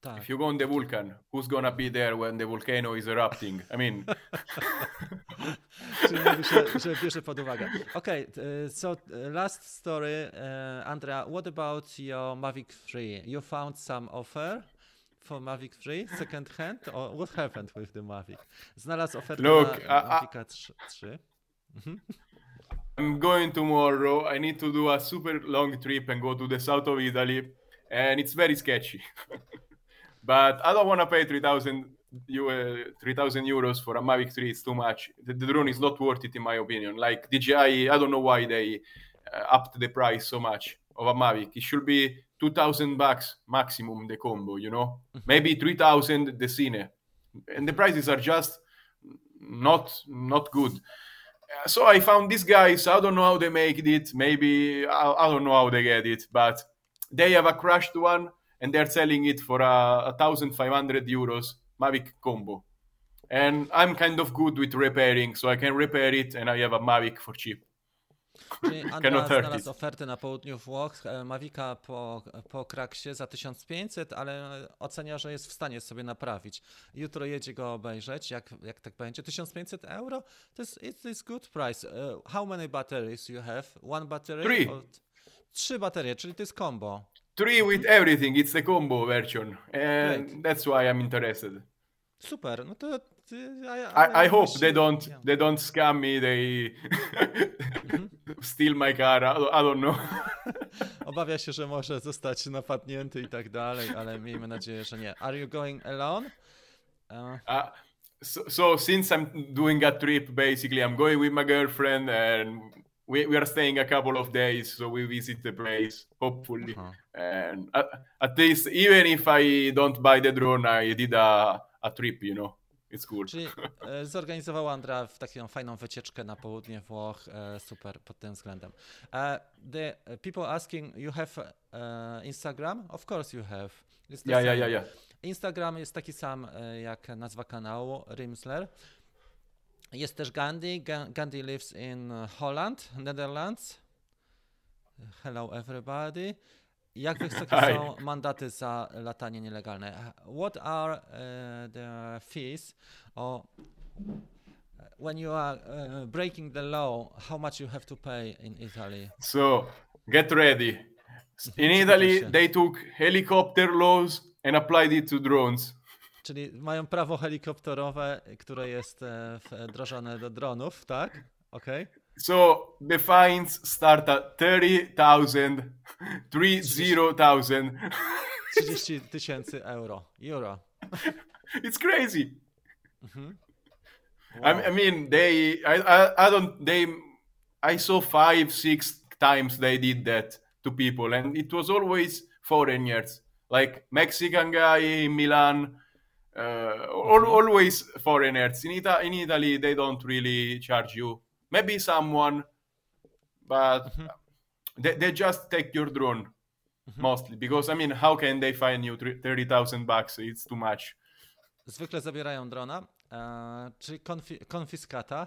tak. if you go on the vulcan, who's gonna be there when the volcano is erupting? I mean, [laughs] Czyli mówi, że, że bierze pod uwagę. Okay, uh, so last story, uh, Andrea, what about your Mavic 3? You found some offer for Mavic 3 second hand or what happened with the Mavic? Znalazł ofertę Look, na Mavica 3. 3. I'm going tomorrow. I need to do a super long trip and go to the south of Italy, and it's very sketchy. [laughs] but I don't want to pay 3,000 eu- uh, 3,000 euros for a Mavic 3. It's too much. The, the drone is not worth it, in my opinion. Like DJI, I don't know why they uh, upped the price so much of a Mavic. It should be 2,000 bucks maximum the combo, you know? Maybe 3,000 the Cine. And the prices are just not not good. Uh, so I found these guys. I don't know how they make it. Maybe I, I don't know how they get it, but they have a crashed one and they're selling it for a, a thousand five hundred euros Mavic combo. And I'm kind of good with repairing, so I can repair it, and I have a Mavic for cheap. [laughs] Hurt znalazł it. ofertę na południu Włoch, e, Mavica po, po kraksie za 1500, ale ocenia, że jest w stanie sobie naprawić. Jutro jedzie go obejrzeć, jak, jak tak będzie. 1500 euro? To jest it is good price. E, How many batteries you have? One battery? Three. Or- Trzy baterie, czyli to jest combo. Three with everything. It's the combo version, and Great. that's why I'm interested. Super, no to... I, I hope they don't they don't scam me. They [laughs] steal my car. I don't, know. [laughs] Obawia się, że może zostać napadnięty i tak dalej, ale miejmy nadzieję, że nie. Are you going alone? E, Uh, so, so since I'm doing a trip, basically, I'm going with my girlfriend, and we, we are staying a couple of days. So we visit the place, hopefully. Aha. And at, at least, even if I don't buy the drone, I did a, a trip. You know, it's cool. Czyli [laughs] e, zorganizował Andra w taką fajną wycieczkę na południe Włoch. E, super pod tym względem. E, the uh, people asking, you have e, Instagram? Of course you have. It's Yeah, yeah, yeah, yeah. Instagram jest taki sam e, jak nazwa kanału, Rimsler. Jest też Gandhi. Gandhi lives in Holland, Netherlands. Hello everybody. Jak wysokie [laughs] Hi. są mandaty za latanie nielegalne? What are uh, the fees or when you are uh, breaking the law, how much you have to pay in Italy? So get ready. [laughs] In Italy, they took helicopter laws and applied it to drones. Czyli mają prawo helikopterowe, które jest e, wdrożone do dronów, tak? Okej. So the fines start at 30,000, 30,000. 30 tysięcy euro. Euro. it's crazy. Mhm. I, I mean, they, I, I, I don't, they, I saw five, six times they did that to people, and it was always foreigners, like Mexican guy in Milan, uh, al- always foreigners. In, Ita- in Italy, they don't really charge you. Maybe someone, but they, they just take your drone mostly because I mean, how can they fine you thirty thousand bucks? It's too much. Zwykle zabierają drona, czyli konfi- konfiskata,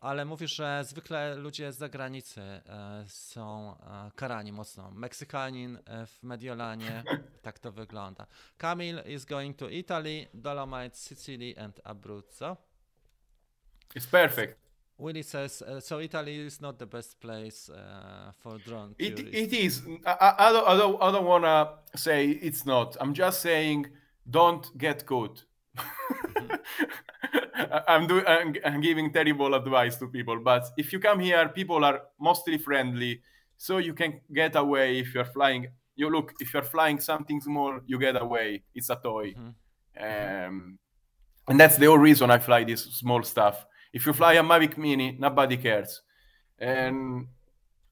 ale mówisz, że zwykle ludzie z zagranicy e, są e, karani mocno. Meksykanin e, w Mediolanie, [laughs] tak to wygląda. Kamil is going to Italy, Dolomites, Sicily and Abruzzo. It's perfect. Willie says, uh, so Italy is not the best place uh, for drone It, it is. I, I- don't, I don't, I don't want to say it's not. I'm just saying don't get caught. [laughs] I'm doing I'm, I'm giving terrible advice to people, but if you come here, people are mostly friendly, so you can get away if you're flying. You look if you're flying something small, you get away. It's a toy, um, and that's the whole reason I fly this small stuff. If you fly a Mavic Mini, nobody cares, and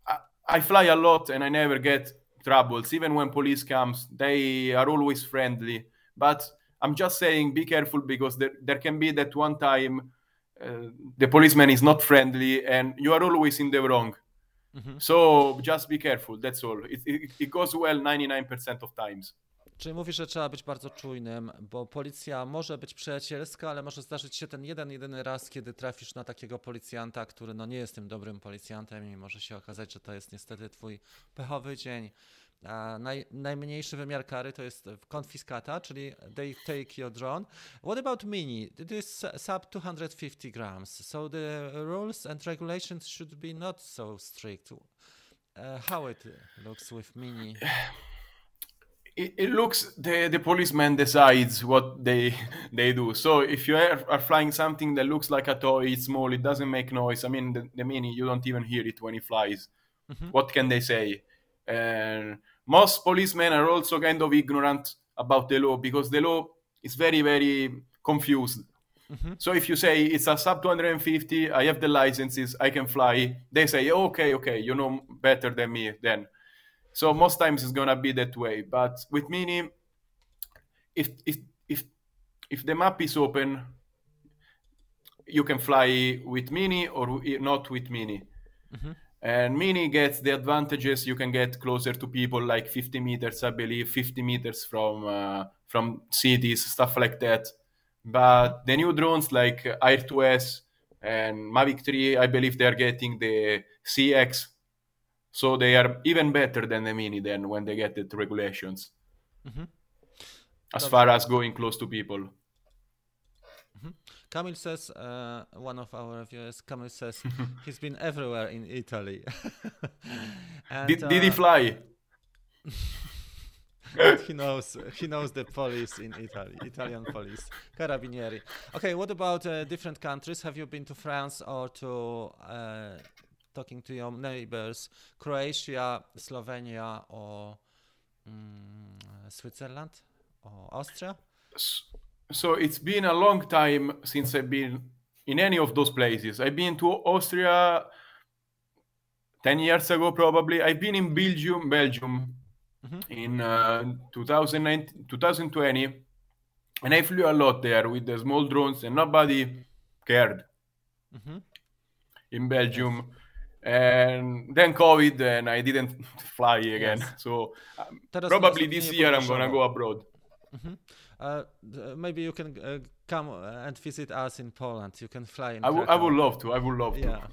I, I fly a lot and I never get troubles. Even when police comes, they are always friendly, but I'm just saying, be careful because there, there can be that one time uh, the policeman is not friendly and you are always in the wrong. So just be careful. That's all. It, it, it goes well 99% of times. Czyli mówisz, że trzeba być bardzo czujnym, bo policja może być przyjacielska, ale może zdarzyć się ten jeden, jedyny raz, kiedy trafisz na takiego policjanta, który no nie jest tym dobrym policjantem i może się okazać, że to jest niestety twój pechowy dzień. A naj, najmniejszy wymiar kary to jest konfiskata, czyli they take your drone. What about mini? It is sub 250 grams, so the rules and regulations should be not so strict. Uh, how it looks with mini? It, it looks the, the policeman decides what they they do. So if you are, are flying something that looks like a toy, it's small, it doesn't make noise. I mean, the, the mini you don't even hear it when it flies. What can they say? And most policemen are also kind of ignorant about the law because the law is very very confused. Mm-hmm. So if you say it's a sub 250, I have the licenses, I can fly. They say, okay, okay, you know better than me then. So most times it's gonna be that way. But with Mini, if if if if the map is open, you can fly with Mini or not with Mini. Mm-hmm. And Mini gets the advantages. You can get closer to people, like 50 meters, I believe, 50 meters from uh, from cities, stuff like that. But the new drones like Air 2S and Mavic 3, I believe they are getting the CX so they are even better than the mini then when they get the regulations. As far as going close to people Kamil says, uh, one of our viewers, Kamil says, [laughs] he's been everywhere in Italy. [laughs] and, did, did he uh, fly [laughs] he knows he knows the police in Italy, Italian police, carabinieri. Okay, what about uh, different countries? Have you been to France or to uh, talking to your neighbors, Croatia, Slovenia, or mm, Switzerland, or Austria? S- so it's been a long time since i've been in any of those places. I've been to austria 10 years ago probably. I've been in belgium belgium in uh, 2020 and i flew a lot there with the small drones and nobody cared. In belgium. And then covid and i didn't [laughs] fly again. Yes. so um, probably this year i'm gonna go abroad Uh, maybe you can uh, come and visit us in Poland. You can fly in I, w- I would love to i would love to Yeah,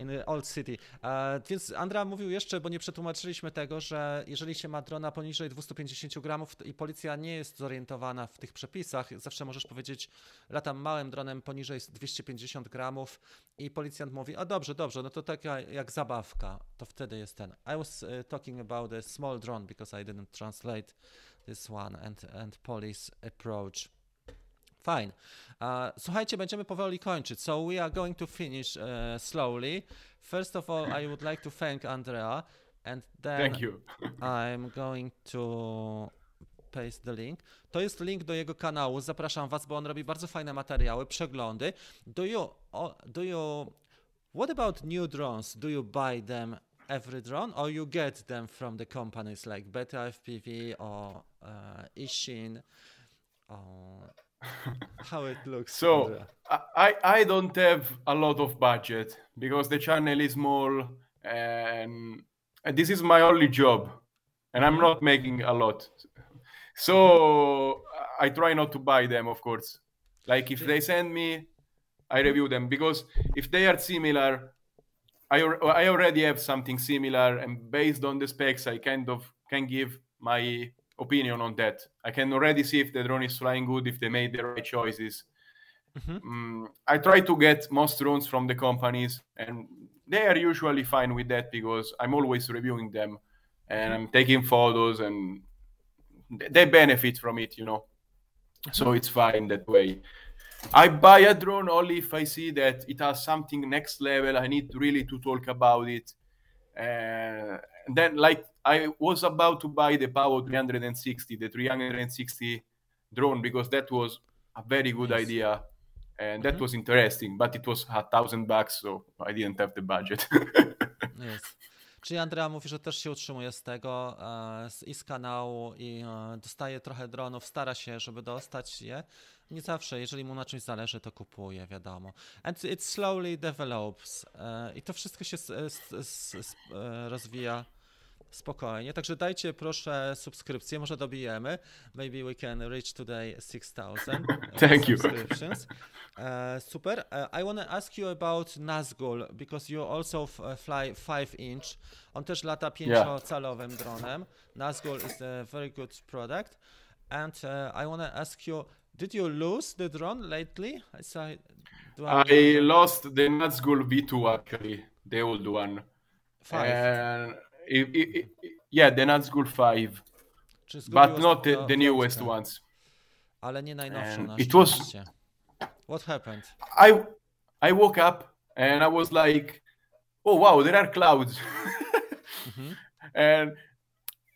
in the old city. E, więc Andra mówił jeszcze, bo nie przetłumaczyliśmy tego, że jeżeli się ma drona poniżej 250 gramów i policja nie jest zorientowana w tych przepisach, zawsze możesz powiedzieć, latam małym dronem poniżej 250 gramów i policjant mówi, a dobrze, dobrze, no to taka jak zabawka, to wtedy jest ten. I was uh, talking about a small drone because I didn't translate this one and, and police approach. Fine. Uh, słuchajcie, będziemy powoli kończyć. So we are going to finish uh, slowly. First of all, I would like to thank Andrea, and then thank you [laughs] I'm going to paste the link. To jest link do jego kanału. Zapraszam was, bo on robi bardzo fajne materiały, przeglądy. Do you, do you, what about new drones? Do you buy them every drone, or you get them from the companies like Beta FPV or uh, Ishin? Or [laughs] how it looks? So I, I don't have a lot of budget because the channel is small and, and this is my only job and I'm not making a lot. So I try not to buy them of course. Like if they send me I review them because if they are similar I, I already have something similar and based on the specs I kind of can give my opinion on that. I can already see if the drone is flying good if they made the right choices. Mm, I try to get most drones from the companies, and they are usually fine with that because I'm always reviewing them and I'm taking photos, and they benefit from it, you know. so it's fine that way. I buy a drone only if I see that it has something next level. I need really to talk about it. Uh, then, like, I was about to buy the Power 360, the 360 drone, because that was a very good idea, and that Mhm. was interesting. But it was a thousand bucks, so I didn't have the budget. [laughs] Jest. Czyli Andrea mówi, że też się utrzymuje z tego z, i z kanału i dostaje trochę dronów, stara się, żeby dostać je. Nie zawsze, jeżeli mu na czymś zależy, to kupuje, wiadomo. And it slowly develops. E, I to wszystko się s, e, rozwija spokojnie. Także dajcie proszę subskrypcję, może dobijemy. Maybe we can reach today 6000 [laughs] Thank you. subscriptions. Uh, super. Uh, I want to ask you about Nazgul because you also fly 5 inch. On też lata pięciocalowym dronem. Nazgul is a very good product. And uh, I want to ask you, did you lose the drone lately? I saw it- I lost the Nazgul V2 actually, the old one. Five. And it, it, it, yeah, the Nazgul 5, but not the, the newest ones. Ale nie najnowszą And na it was-. What happened? I I woke up and I was like, oh wow, there are clouds. [laughs] Mhm. and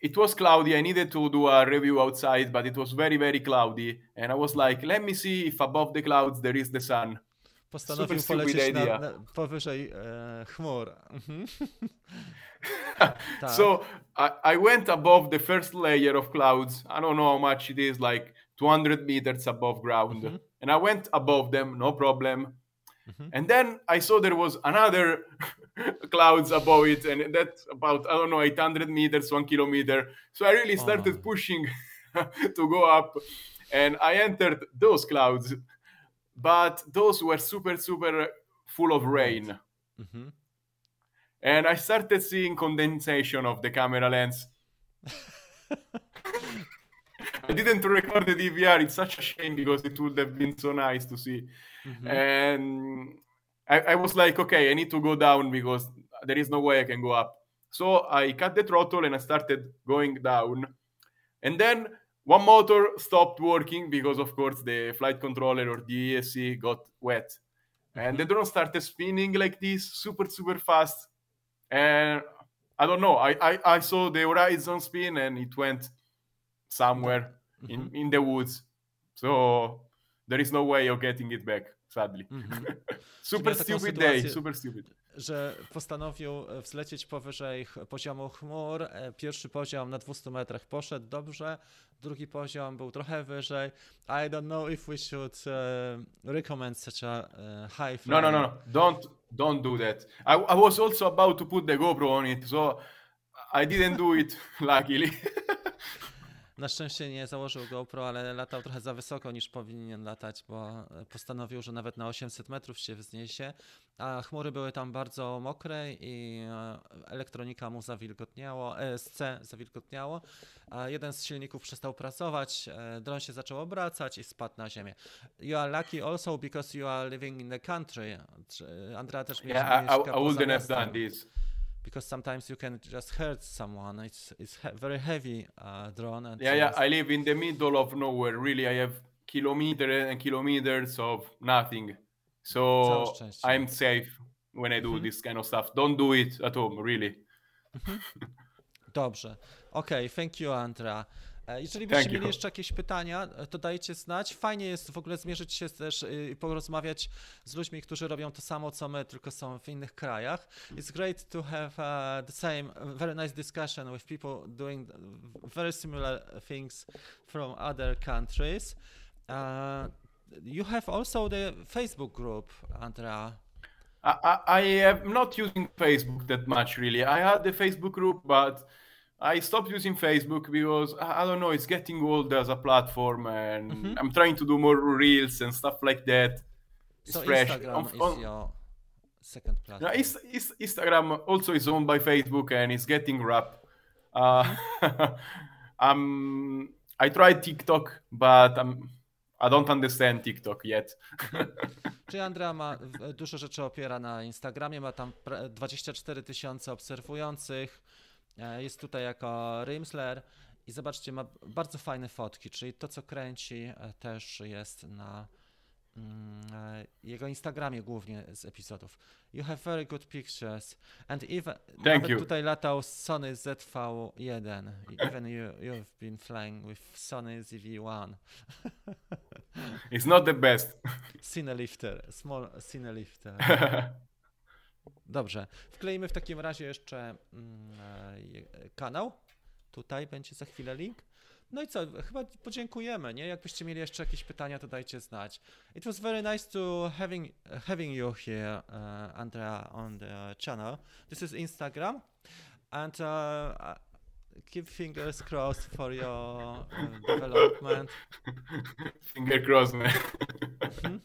it was cloudy. I needed to do a review outside, but it was very, very cloudy. And I was like, let me see if above the clouds there is the sun. Postanowił stupid polecieć na, idea. na, powyżej e, chmur. Mhm. [laughs] tak. So I, I went above the first layer of clouds. I don't know how much it is, like 200 meters above ground. Mhm. And I went above them, no problem. Mhm. And then I saw there was another [laughs] clouds above it, and that's about I don't know 800 meters, one kilometer. So I really started Oh. pushing [laughs] to go up, and I entered those clouds, but those were super super full of rain, Mhm. and I started seeing condensation of the camera lens. [laughs] I didn't record the DVR. It's such a shame because it would have been so nice to see. Mhm. And I, I was like, okay, I need to go down because there is no way I can go up. So I cut the throttle and I started going down. And then one motor stopped working because, of course, the flight controller or the ESC got wet. And the drone started spinning like this, super, super fast. And I don't know, I, I, I saw the horizon spin and it went somewhere in, in the woods. So there is no way of getting it back, sadly. Mhm. [laughs] Super stupid day, sytuację- super stupid. że postanowił e, wzlecieć powyżej poziomu chmur. E, Pierwszy poziom na 200 metrach poszedł dobrze, drugi poziom był trochę wyżej. I don't know if we should uh, recommend such a uh, high No, no, no, no, don't don't do that. I, I was also about to put the GoPro on it, so I didn't do it, [laughs] luckily. [laughs] Na szczęście nie założył GoPro, ale latał trochę za wysoko niż powinien latać, bo postanowił, że nawet na 800 metrów się wzniesie, a chmury były tam bardzo mokre i e, elektronika mu zawilgotniało, ESC zawilgotniało, a jeden z silników przestał pracować, e, dron się zaczął obracać i spadł na ziemię. You are lucky also because you are living in the country. Andrea też yeah, I, I, I wouldn't have done this. Because sometimes you can just hurt someone. It's it's he- very heavy uh, drone. And Yeah, yeah, I live in the middle of nowhere. Really, I have kilometers and kilometers of nothing. So. I'm safe when I do Mhm. this kind of stuff. Don't do it at home, really. [laughs] Dobrze. Okay, thank you, Andra. E, Jeżeli byście mieli jeszcze jakieś pytania, e, to dajcie znać. Fajnie jest w ogóle zmierzyć się też y, i porozmawiać z ludźmi, którzy robią to samo, co my, tylko są w innych krajach. It's great to have uh, the same, very nice discussion with people doing very similar things from other countries. Uh, you have also the Facebook group, Andra. I, I, I am not using Facebook that much, really. I had the Facebook group, but I stopped using Facebook because I, don't know, it's getting old as a platform, and Mhm. I'm trying to do more reels and stuff like that. It's So fresh. Instagram On- is on- your second platform. Yeah, Inst- Inst- Instagram also is owned by Facebook and it's getting wrapped. Uh, [laughs] um, I tried TikTok, but um, I don't understand TikTok yet. [laughs] Czyli Andrea ma dużo rzeczy opiera na Instagramie, ma tam 24 tysiące obserwujących, jest tutaj jako Rimsler I zobaczcie, ma bardzo fajne fotki, czyli to, co kręci, e, też jest na mm, e, jego Instagramie głównie z epizodów. You have very good pictures. And even nawet you. tutaj latał Sony ZV1. Even you, you've been flying with Sony ZV1. It's not the best. Cinelifter, small Cinelifter. [laughs] Dobrze. Wkleimy w takim razie jeszcze mm, e, kanał. Tutaj będzie za chwilę link. No i co, chyba podziękujemy, nie? Jakbyście mieli jeszcze jakieś pytania, to dajcie znać. It was very nice to having having you here, uh, Andrea, on the channel. This is Instagram, and uh, keep fingers crossed for your uh, development. [laughs] Finger crossed, man.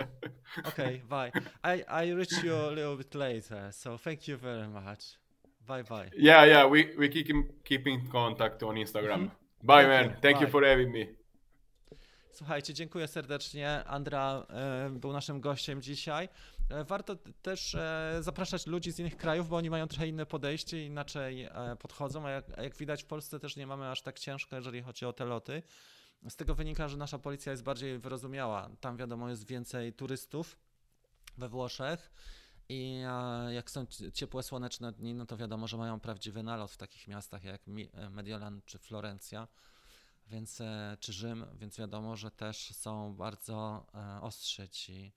Okay, bye. I I reach you a little bit later, so thank you very much. Bye bye. yeah, yeah. We we keep in, keep in contact on Instagram. Mhm. Bye, Okay, man. Thank you bye. for having me. Słuchajcie, dziękuję serdecznie. Andra e, był naszym gościem dzisiaj. E, warto też e, zapraszać ludzi z innych krajów, bo oni mają trochę inne podejście, inaczej e, podchodzą, a jak, a jak widać w Polsce też nie mamy aż tak ciężko, jeżeli chodzi o te loty. Z tego wynika, że nasza policja jest bardziej wyrozumiała. Tam wiadomo jest więcej turystów we Włoszech. I e, jak są ci- ciepłe, słoneczne dni, no to wiadomo, że mają prawdziwy nalot w takich miastach jak e, Mediolan czy Florencja więc, e, czy Rzym, więc wiadomo, że też są bardzo ostrzy ci.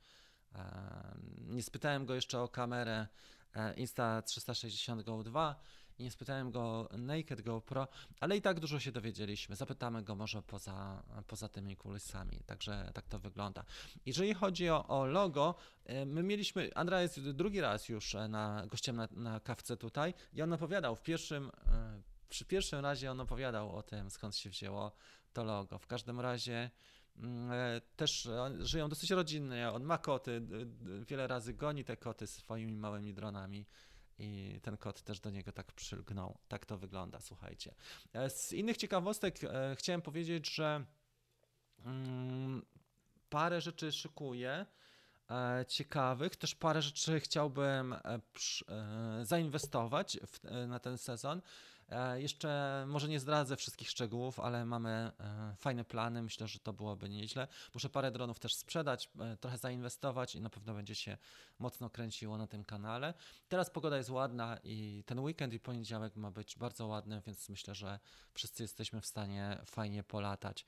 Nie spytałem go jeszcze o kamerę e, Insta360 Go 2 i nie spytałem go Naked GoPro, ale i tak dużo się dowiedzieliśmy. Zapytamy go może poza, poza tymi kulisami, także tak to wygląda. Jeżeli chodzi o, o logo, e, my mieliśmy, Andra jest drugi raz już e, na, gościem na, na kawce tutaj i on opowiadał w pierwszym, e, przy pierwszym razie on opowiadał o tym, skąd się wzięło to logo. W każdym razie mm, też żyją dosyć rodzinnie. On ma koty, wiele razy goni te koty swoimi małymi dronami. I ten kot też do niego tak przylgnął. Tak to wygląda, słuchajcie. E, Z innych ciekawostek e, chciałem powiedzieć, że mm, parę rzeczy szykuję e, ciekawych. Też parę rzeczy chciałbym zainwestować w, na ten sezon. E, Jeszcze może nie zdradzę wszystkich szczegółów, ale mamy e, fajne plany. Myślę, że to byłoby nieźle. Muszę parę dronów też sprzedać, e, trochę zainwestować i na pewno będzie się mocno kręciło na tym kanale. Teraz pogoda jest ładna i ten weekend i poniedziałek ma być bardzo ładny, więc myślę, że wszyscy jesteśmy w stanie fajnie polatać.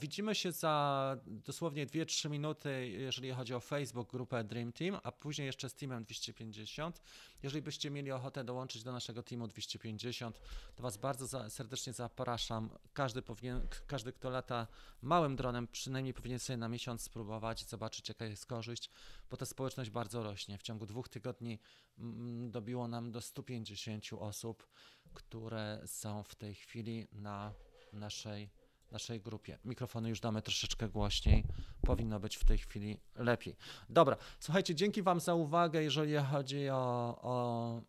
Widzimy się za dosłownie 2-3 minuty, jeżeli chodzi o Facebook, grupę Dream Team, a później jeszcze z Teamem 250. Jeżeli byście mieli ochotę dołączyć do naszego Teamu 250, to Was bardzo za, serdecznie zapraszam. Każdy, powinien, każdy, kto lata małym dronem, przynajmniej powinien sobie na miesiąc spróbować i zobaczyć, jaka jest korzyść, bo ta społeczność bardzo rośnie. W ciągu dwóch tygodni mm, dobiło nam do 150 osób, które są w tej chwili na naszej, naszej grupie. Mikrofony już damy troszeczkę głośniej. Powinno być w tej chwili lepiej. Dobra, słuchajcie, dzięki Wam za uwagę, jeżeli chodzi o, o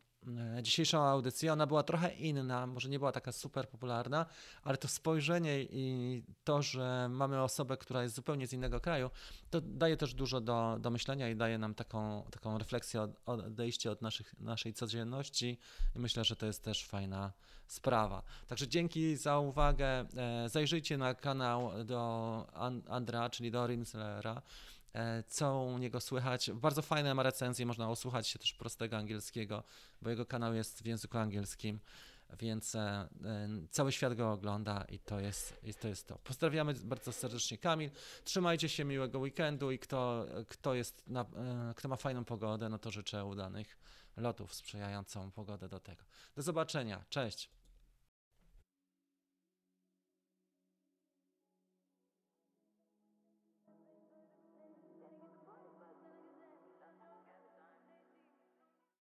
dzisiejszą audycję. Ona była trochę inna, może nie była taka super popularna, ale to spojrzenie i to, że mamy osobę, która jest zupełnie z innego kraju, to daje też dużo do, do myślenia i daje nam taką, taką refleksję, od, odejście od naszych, naszej codzienności i myślę, że to jest też fajna sprawa. Także dzięki za uwagę. E, Zajrzyjcie na kanał do An- Andra, czyli do Rinslera. E, Co u niego słychać? Bardzo fajne ma recenzje, można osłuchać się też prostego angielskiego, bo jego kanał jest w języku angielskim, więc e, e, cały świat go ogląda i to jest, i to jest to. Pozdrawiamy bardzo serdecznie Kamil. Trzymajcie się miłego weekendu i kto, kto, jest na, kto ma fajną pogodę, no to życzę udanych lotów sprzyjającą pogodę do tego. Do zobaczenia. Cześć.